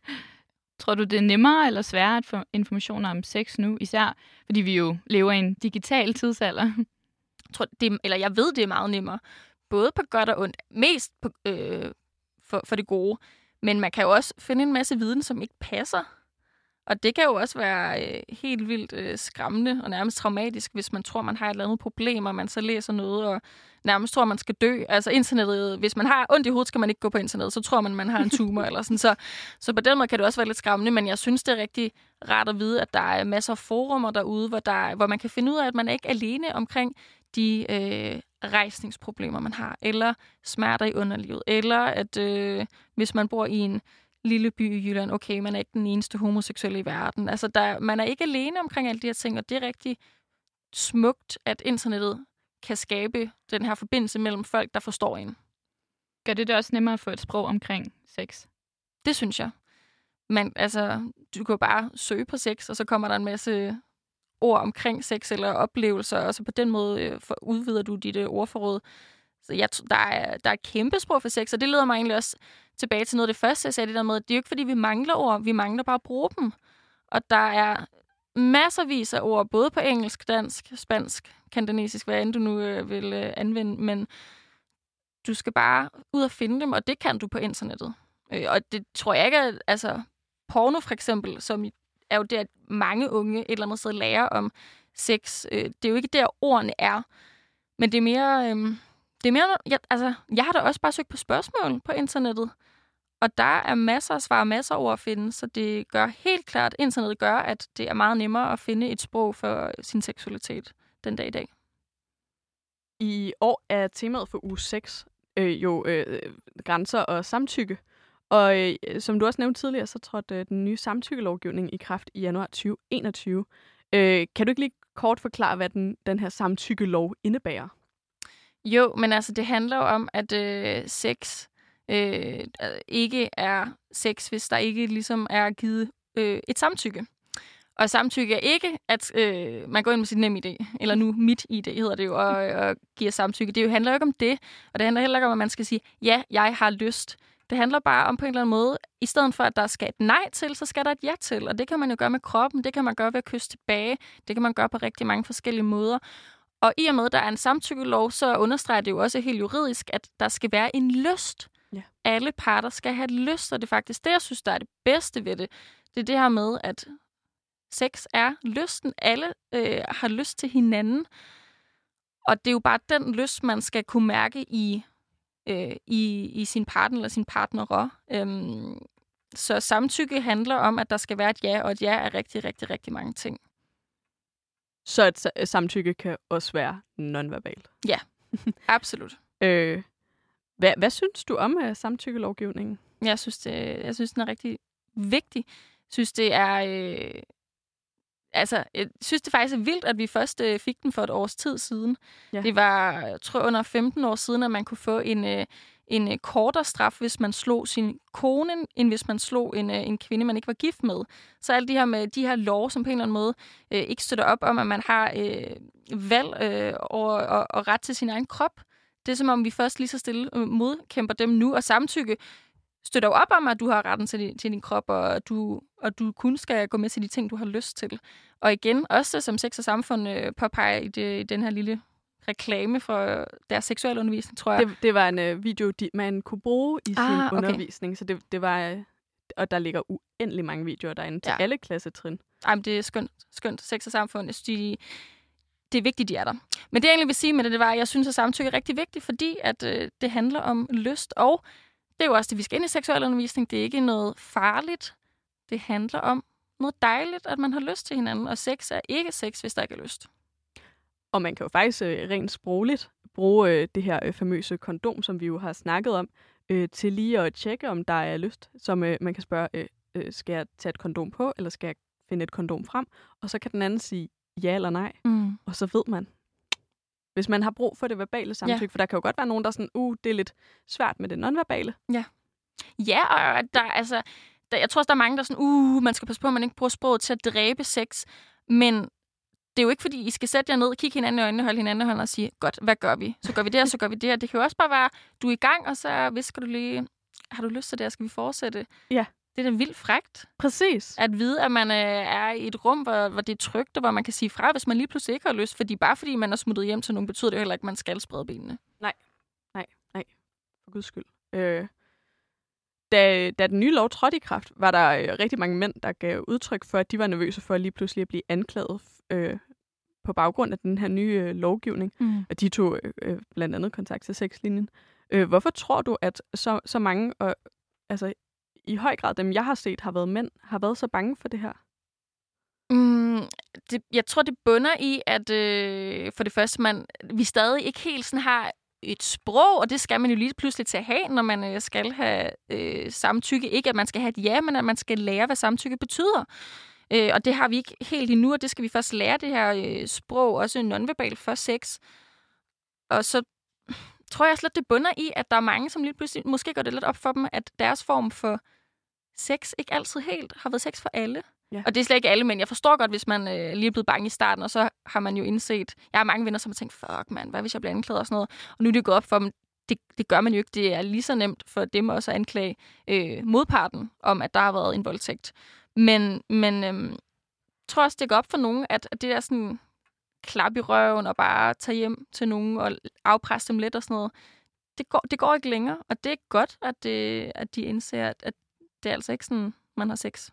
[laughs] Tror du, det er nemmere eller sværere at få informationer om sex nu, især fordi vi jo lever i en digital tidsalder? Jeg, tror, det, eller jeg ved, det er meget nemmere. Både på godt og ondt. Mest på, øh, for, for det gode. Men man kan jo også finde en masse viden, som ikke passer. Og det kan jo også være øh, helt vildt øh, skræmmende og nærmest traumatisk, hvis man tror, man har et eller andet problem, og man så læser noget og nærmest tror, man skal dø. Altså internettet, hvis man har ondt i hovedet, skal man ikke gå på internettet, så tror man, man har en tumor eller sådan. Så, så på den måde kan det også være lidt skræmmende, men jeg synes, det er rigtig rart at vide, at der er masser af forumer derude, hvor, der, hvor man kan finde ud af, at man er ikke alene omkring de øh, rejsningsproblemer, man har, eller smerter i underlivet, eller at øh, hvis man bor i en lille by i Jylland, okay, man er ikke den eneste homoseksuelle i verden. Altså, der, man er ikke alene omkring alle de her ting, og det er rigtig smukt, at internettet kan skabe den her forbindelse mellem folk, der forstår en. Gør det det også nemmere at få et sprog omkring sex? Det synes jeg. Men altså, du kan bare søge på sex, og så kommer der en masse ord omkring sex eller oplevelser, og så på den måde øh, for, udvider du dit øh, ordforråd. Så jeg, der, er, der er et kæmpe sprog for sex, og det leder mig egentlig også tilbage til noget af det første, jeg sagde, det der med, at det er jo ikke, fordi vi mangler ord, vi mangler bare at bruge dem. Og der er masservis af ord, både på engelsk, dansk, spansk, kantonesisk, hvad end du nu øh, vil øh, anvende, men du skal bare ud og finde dem, og det kan du på internettet. Øh, og det tror jeg ikke, at altså, porno for eksempel, som er jo det, at mange unge et eller andet sted lærer om sex. Øh, det er jo ikke der, ordene er. Men det er mere... Øh, det er mere, jeg, altså, jeg har da også bare søgt på spørgsmål på internettet. Og der er masser af svar, masser af ord at finde, så det gør helt klart, internettet gør, at det er meget nemmere at finde et sprog for sin seksualitet den dag i dag. I år er temaet for uge 6 øh, jo øh, grænser og samtykke. Og øh, som du også nævnte tidligere, så trådte øh, den nye samtykkelovgivning i kraft i januar 2021. Øh, kan du ikke lige kort forklare, hvad den, den her samtykkelov indebærer? Jo, men altså det handler jo om, at øh, sex øh, øh, ikke er sex, hvis der ikke ligesom er givet øh, et samtykke. Og samtykke er ikke, at øh, man går ind med sit nem idé, eller nu mit idé hedder det jo, og, og giver samtykke. Det jo handler jo ikke om det, og det handler heller ikke om, at man skal sige, ja, jeg har lyst. Det handler bare om på en eller anden måde, i stedet for at der skal et nej til, så skal der et ja til. Og det kan man jo gøre med kroppen, det kan man gøre ved at kysse tilbage, det kan man gøre på rigtig mange forskellige måder. Og i og med, at der er en samtykkelov, så understreger det jo også helt juridisk, at der skal være en lyst. Ja. Alle parter skal have lyst, og det er faktisk det, jeg synes, der er det bedste ved det. Det er det her med, at sex er lysten. Alle øh, har lyst til hinanden. Og det er jo bare den lyst, man skal kunne mærke i, øh, i, i sin partner eller sin partnerer. Øhm, så samtykke handler om, at der skal være et ja, og et ja er rigtig, rigtig, rigtig mange ting. Så et samtykke kan også være nonverbalt? Ja, [laughs] absolut. øh, hvad, hvad synes du om uh, samtykkelovgivningen? Jeg synes, det, jeg synes, den er rigtig vigtig. Jeg synes, det er... Øh, altså, jeg synes det faktisk er vildt, at vi først øh, fik den for et års tid siden. Ja. Det var, jeg tror, under 15 år siden, at man kunne få en, øh, en øh, kortere straf, hvis man slog sin kone, end hvis man slog en, øh, en kvinde, man ikke var gift med. Så alle de her, med, de her lov, som på en eller anden måde øh, ikke støtter op om, at man har øh, valg øh, og, og, og ret til sin egen krop. Det er som om, vi først lige så stille øh, modkæmper dem nu, og samtykke støtter jo op om, at du har retten til din, til din krop, og du, og du kun skal gå med til de ting, du har lyst til. Og igen, også som sex og samfund øh, påpeger i, det, i den her lille reklame for deres seksuelle undervisning, tror jeg. Det, det var en øh, video, de, man kunne bruge i ah, sin okay. undervisning, så det, det var... Øh, og der ligger uendelig mange videoer derinde til ja. alle klassetrin. Jamen, det er skønt. Skønt. Sex og samfund. Jeg synes, de, det er vigtigt, de er der. Men det, jeg egentlig vil sige med det, det var, at jeg synes, at samtykke er rigtig vigtigt, fordi at øh, det handler om lyst, og det er jo også det, vi skal ind i seksuel undervisning. Det er ikke noget farligt. Det handler om noget dejligt, at man har lyst til hinanden, og sex er ikke sex, hvis der ikke er lyst. Og man kan jo faktisk øh, rent sprogligt bruge øh, det her øh, famøse kondom, som vi jo har snakket om, øh, til lige at tjekke, om der er lyst. Som øh, man kan spørge, øh, øh, skal jeg tage et kondom på, eller skal jeg finde et kondom frem? Og så kan den anden sige ja eller nej, Mm. og så ved man. Hvis man har brug for det verbale samtykke, ja. for der kan jo godt være nogen, der er sådan, uh, det er lidt svært med det nonverbale. Ja, og at der, altså, der, jeg tror også, der er mange, der er sådan, uh, man skal passe på, at man ikke bruger sproget til at dræbe sex. Men det er jo ikke, fordi I skal sætte jer ned, kigge hinanden i øjnene, holde hinanden i hånden og sige, godt, hvad gør vi? Så gør vi det, og så gør vi det, og det kan jo også bare være, du er i gang, og så visker du lige, har du lyst til det, og skal vi fortsætte? Ja. Det er da vildt frægt, Præcis. at vide, at man øh, er i et rum, hvor, hvor det er trygt, og hvor man kan sige fra, hvis man lige pludselig ikke har lyst. Fordi bare fordi man er smuttet hjem til nogen, betyder det jo heller ikke, at man skal sprede benene. For guds skyld. Øh, da, da den nye lov trådte i kraft, var der øh, rigtig mange mænd, der gav udtryk for, at de var nervøse for lige pludselig at blive anklaget øh, på baggrund af den her nye øh, lovgivning. Mm. Og de tog øh, blandt andet kontakt til sexlinjen. Øh, hvorfor tror du, at så, så mange, og, altså i høj grad dem, jeg har set, har været mænd, har været så bange for det her? Mm, det, jeg tror, det bunder i, at øh, for det første, man, vi stadig ikke helt sådan har et sprog, og det skal man jo lige pludselig til at have, når man øh, skal have øh, samtykke. Ikke at man skal have et ja, men at man skal lære, hvad samtykke betyder. Øh, og det har vi ikke helt endnu, og det skal vi først lære, det her øh, sprog, også nonverbal for sex. Og så tror jeg slet, det bunder i, at der er mange, som lige pludselig måske går det lidt op for dem, at deres form for sex ikke altid helt har været sex for alle. Ja. Og det er slet ikke alle, men jeg forstår godt, hvis man øh, lige er blevet bange i starten, og så har man jo indset, jeg har mange venner, som har tænkt, fuck mand, hvad hvis jeg bliver anklaget og sådan noget. Og nu er det gået op for dem, det, det gør man jo ikke. Det er lige så nemt for dem også at anklage øh, modparten om, at der har været en voldtægt. Men, men øh, tror også, det går op for nogen, at, at det der sådan klap i røven og bare tage hjem til nogen og afpresse dem lidt og sådan noget, det går, det går ikke længere. Og det er godt, at, det, at de indser, at, at det er altså ikke sådan, man har sex.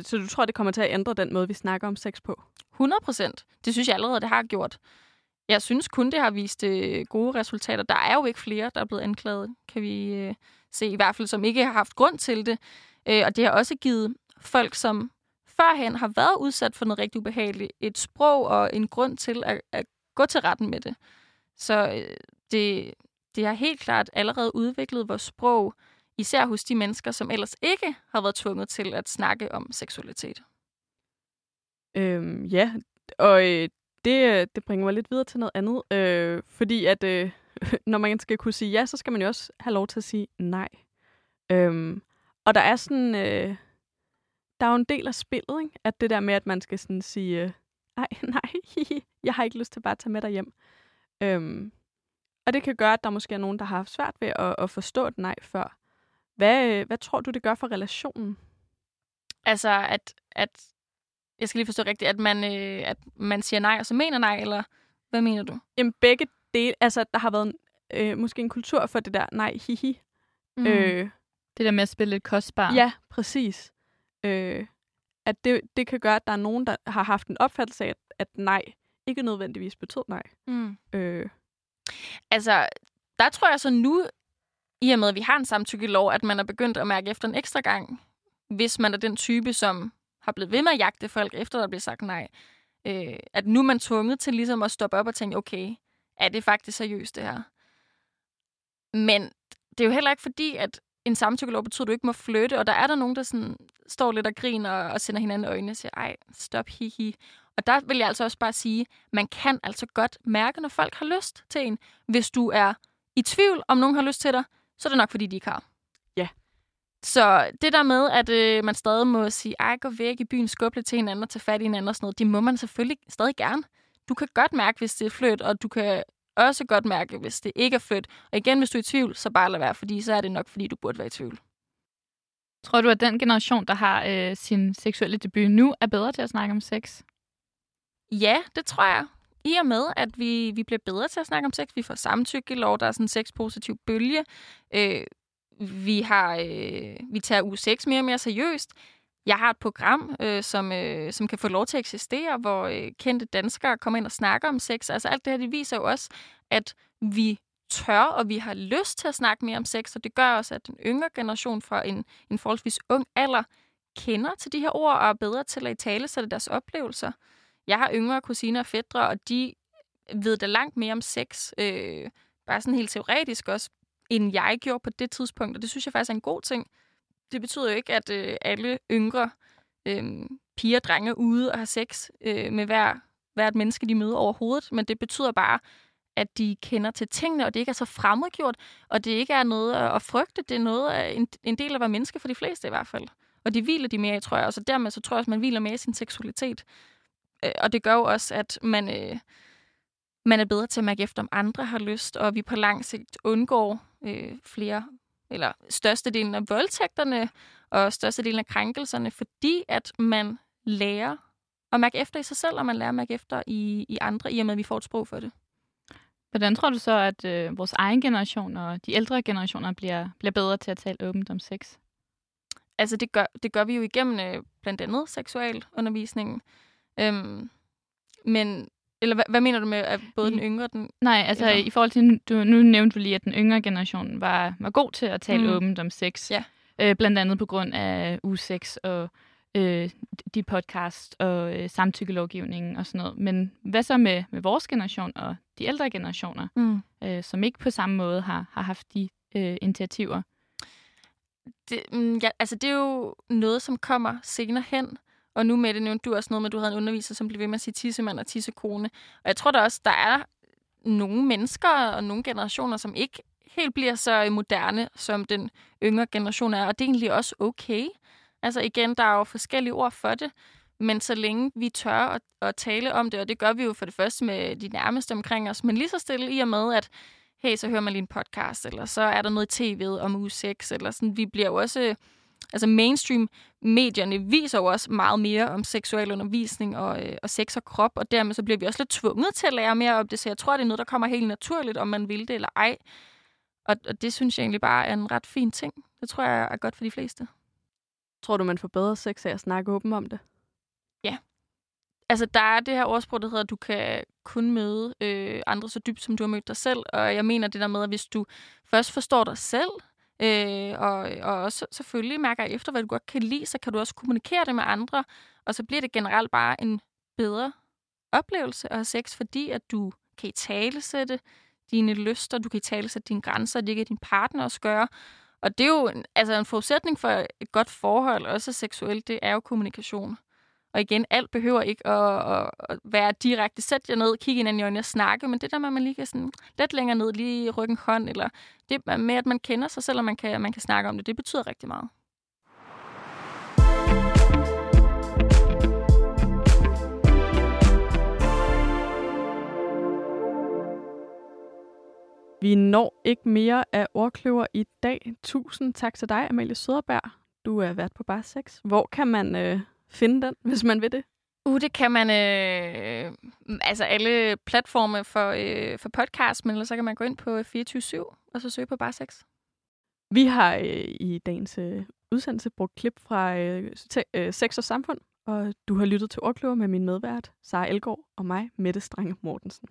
Så du tror, det kommer til at ændre den måde, vi snakker om sex på? 100 procent. Det synes jeg allerede, det har gjort. Jeg synes kun, det har vist øh, gode resultater. Der er jo ikke flere, der er blevet anklaget, kan vi øh, se. I hvert fald, som ikke har haft grund til det. Øh, og det har også givet folk, som førhen har været udsat for noget rigtig ubehageligt, et sprog og en grund til at, at gå til retten med det. Så øh, det, det har helt klart allerede udviklet vores sprog, især hos de mennesker, som ellers ikke har været tvunget til at snakke om seksualitet. Øhm, ja, og øh, det, øh, det bringer mig lidt videre til noget andet. Øh, fordi at øh, [laughs] når man skal kunne sige ja, så skal man jo også have lov til at sige nej. Øhm, og der er sådan... Øh, der er jo en del af spillet, ikke? At det der med, at man skal sådan sige... Øh, nej, [laughs] nej, jeg har ikke lyst til bare at tage med dig hjem. Øhm, og det kan gøre, at der måske er nogen, der har haft svært ved at, at forstå et nej før. Hvad, øh, hvad tror du, det gør for relationen? Altså, at, at jeg skal lige forstå rigtigt, at man, øh, at man siger nej, og så mener nej, eller hvad mener du? Jamen begge dele, altså der har været en, øh, måske en kultur for det der nej, hihi. Mm. Mm. Øh, Det der med at spille lidt kostbar. ja, præcis. Øh, at det, det kan gøre, at der er nogen, der har haft en opfattelse af, at, at nej ikke nødvendigvis betød nej. Mm. Øh, Altså, der tror jeg så nu, i og med, at vi har en samtykkelov, at man er begyndt at mærke efter en ekstra gang, hvis man er den type, som har blevet ved med at jagte folk, efter der bliver sagt nej. Øh, at nu er man tvunget til ligesom at stoppe op og tænke, okay, er det faktisk seriøst det her? Men det er jo heller ikke fordi, at en samtykkelov betyder, at du ikke må flytte, og der er der nogen, der sådan står lidt og griner og sender hinanden øjnene og siger, ej, stop, hihi. Og der vil jeg altså også bare sige, man kan altså godt mærke, når folk har lyst til en. Hvis du er i tvivl, om nogen har lyst til dig, så er det nok, fordi de ikke har. Ja. Så det der med, at øh, man stadig må sige, ej, gå væk i byen, skubbe lidt til hinanden og tage fat i hinanden og sådan noget, det må man selvfølgelig stadig gerne. Du kan godt mærke, hvis det er flyt, og du kan også godt mærke, hvis det ikke er flyt. Og igen, hvis du er i tvivl, så bare lad være, fordi så er det nok, fordi du burde være i tvivl. Tror du, at den generation, der har øh, sin seksuelle debut nu, er bedre til at snakke om sex? Ja, det tror jeg. I og med, at vi, vi bliver bedre til at snakke om sex. Vi får samtykkelov, der er sådan en sexpositiv bølge. Øh, vi, har, øh, vi tager u 6 mere og mere seriøst. Jeg har et program, øh, som, øh, som kan få lov til at eksistere, hvor øh, kendte danskere kommer ind og snakker om sex. Altså alt det her, det viser jo også, at vi tør, og vi har lyst til at snakke mere om sex, og det gør også, at den yngre generation fra en, en forholdsvis ung alder kender til de her ord, og er bedre til at i tale sætte deres oplevelser jeg har yngre kusiner og fædre, og de ved da langt mere om sex, øh, bare sådan helt teoretisk også, end jeg gjorde på det tidspunkt, og det synes jeg faktisk er en god ting. Det betyder jo ikke, at øh, alle yngre øh, piger og drenge er ude og har sex øh, med hver, hvert menneske, de møder overhovedet, men det betyder bare, at de kender til tingene, og det ikke er så fremmedgjort, og det ikke er noget at frygte, det er noget af en, en del af at være menneske for de fleste i hvert fald. Og det hviler de mere i, tror jeg, og så dermed så tror jeg også, man hviler mere i sin seksualitet. Øh, og det gør jo også, at man, øh, man er bedre til at mærke efter, om andre har lyst, og vi på lang sigt undgår øh, flere, eller størstedelen af voldtægterne, og størstedelen af krænkelserne, fordi at man lærer at mærke efter i sig selv, og man lærer at mærke efter i, i andre, i og med, at vi får et sprog for det. Hvordan tror du så, at øh, vores egen generation og de ældre generationer bliver, bliver bedre til at tale åbent om sex? Altså, det gør, det gør vi jo igennem øh, blandt andet seksualundervisningen. Øhm, men, eller hvad, hvad mener du med, at både den yngre og den... Nej, altså ældre? i forhold til, du, nu nævnte du lige, at den yngre generation var, var god til at tale mm. åbent om sex. Ja. Øh, blandt andet på grund af u 6 og øh, de podcast og øh, samtykkelovgivningen og sådan noget. Men hvad så med, med vores generation og de ældre generationer, mm. øh, som ikke på samme måde har, har haft de øh, initiativer? Det, mm, ja, altså det er jo noget, som kommer senere hen. Og nu med det nævnte du også noget med, at du havde en underviser, som blev ved med at sige tissemand og tissekone. Og jeg tror da også, der er nogle mennesker og nogle generationer, som ikke helt bliver så moderne, som den yngre generation er. Og det er egentlig også okay. Altså igen, der er jo forskellige ord for det, men så længe vi tør at, at tale om det, og det gør vi jo for det første med de nærmeste omkring os, men lige så stille i og med, at hey, så hører man lige en podcast, eller så er der noget i tv'et om uge 6, eller sådan, vi bliver jo også, altså mainstream-medierne viser jo også meget mere om seksuel undervisning og, øh, og sex og krop, og dermed så bliver vi også lidt tvunget til at lære mere om det, så jeg tror, det er noget, der kommer helt naturligt, om man vil det eller ej. Og, og det synes jeg egentlig bare er en ret fin ting. Det tror jeg er godt for de fleste. Tror du, man får bedre sex af at snakke åben om det? Ja. Altså, der er det her ordsprog, der hedder, at du kan kun møde øh, andre så dybt, som du har mødt dig selv. Og jeg mener det der med, at hvis du først forstår dig selv, øh, og, og også selvfølgelig mærker efter, hvad du godt kan lide, så kan du også kommunikere det med andre. Og så bliver det generelt bare en bedre oplevelse at have sex, fordi at du kan i tale sætte dine lyster, du kan i tale sætte dine grænser, det kan din partner også gøre. Og det er jo altså en forudsætning for et godt forhold, også seksuelt, det er jo kommunikation. Og igen, alt behøver ikke at, at, at være direkte. Sæt jer ned, kigge hinanden i øjnene og snakke, men det der med, at man lige kan sådan lidt længere ned, lige ryggen hånd, eller det med, at man kender sig selv, og man kan, man kan snakke om det, det betyder rigtig meget. Vi når ikke mere af ordkløver i dag. Tusind tak til dig, Amalie Søderberg. Du er vært på Bar 6. Hvor kan man øh, finde den, hvis man vil det? Uh, det kan man, øh, altså alle platforme for, øh, for podcast, men ellers så kan man gå ind på 24 og så søge på Bar 6. Vi har øh, i dagens øh, udsendelse brugt klip fra øh, øh, Sex og Samfund, og du har lyttet til Ordkløver med min medvært, Sara Elgård, og mig, Mette Strange Mortensen.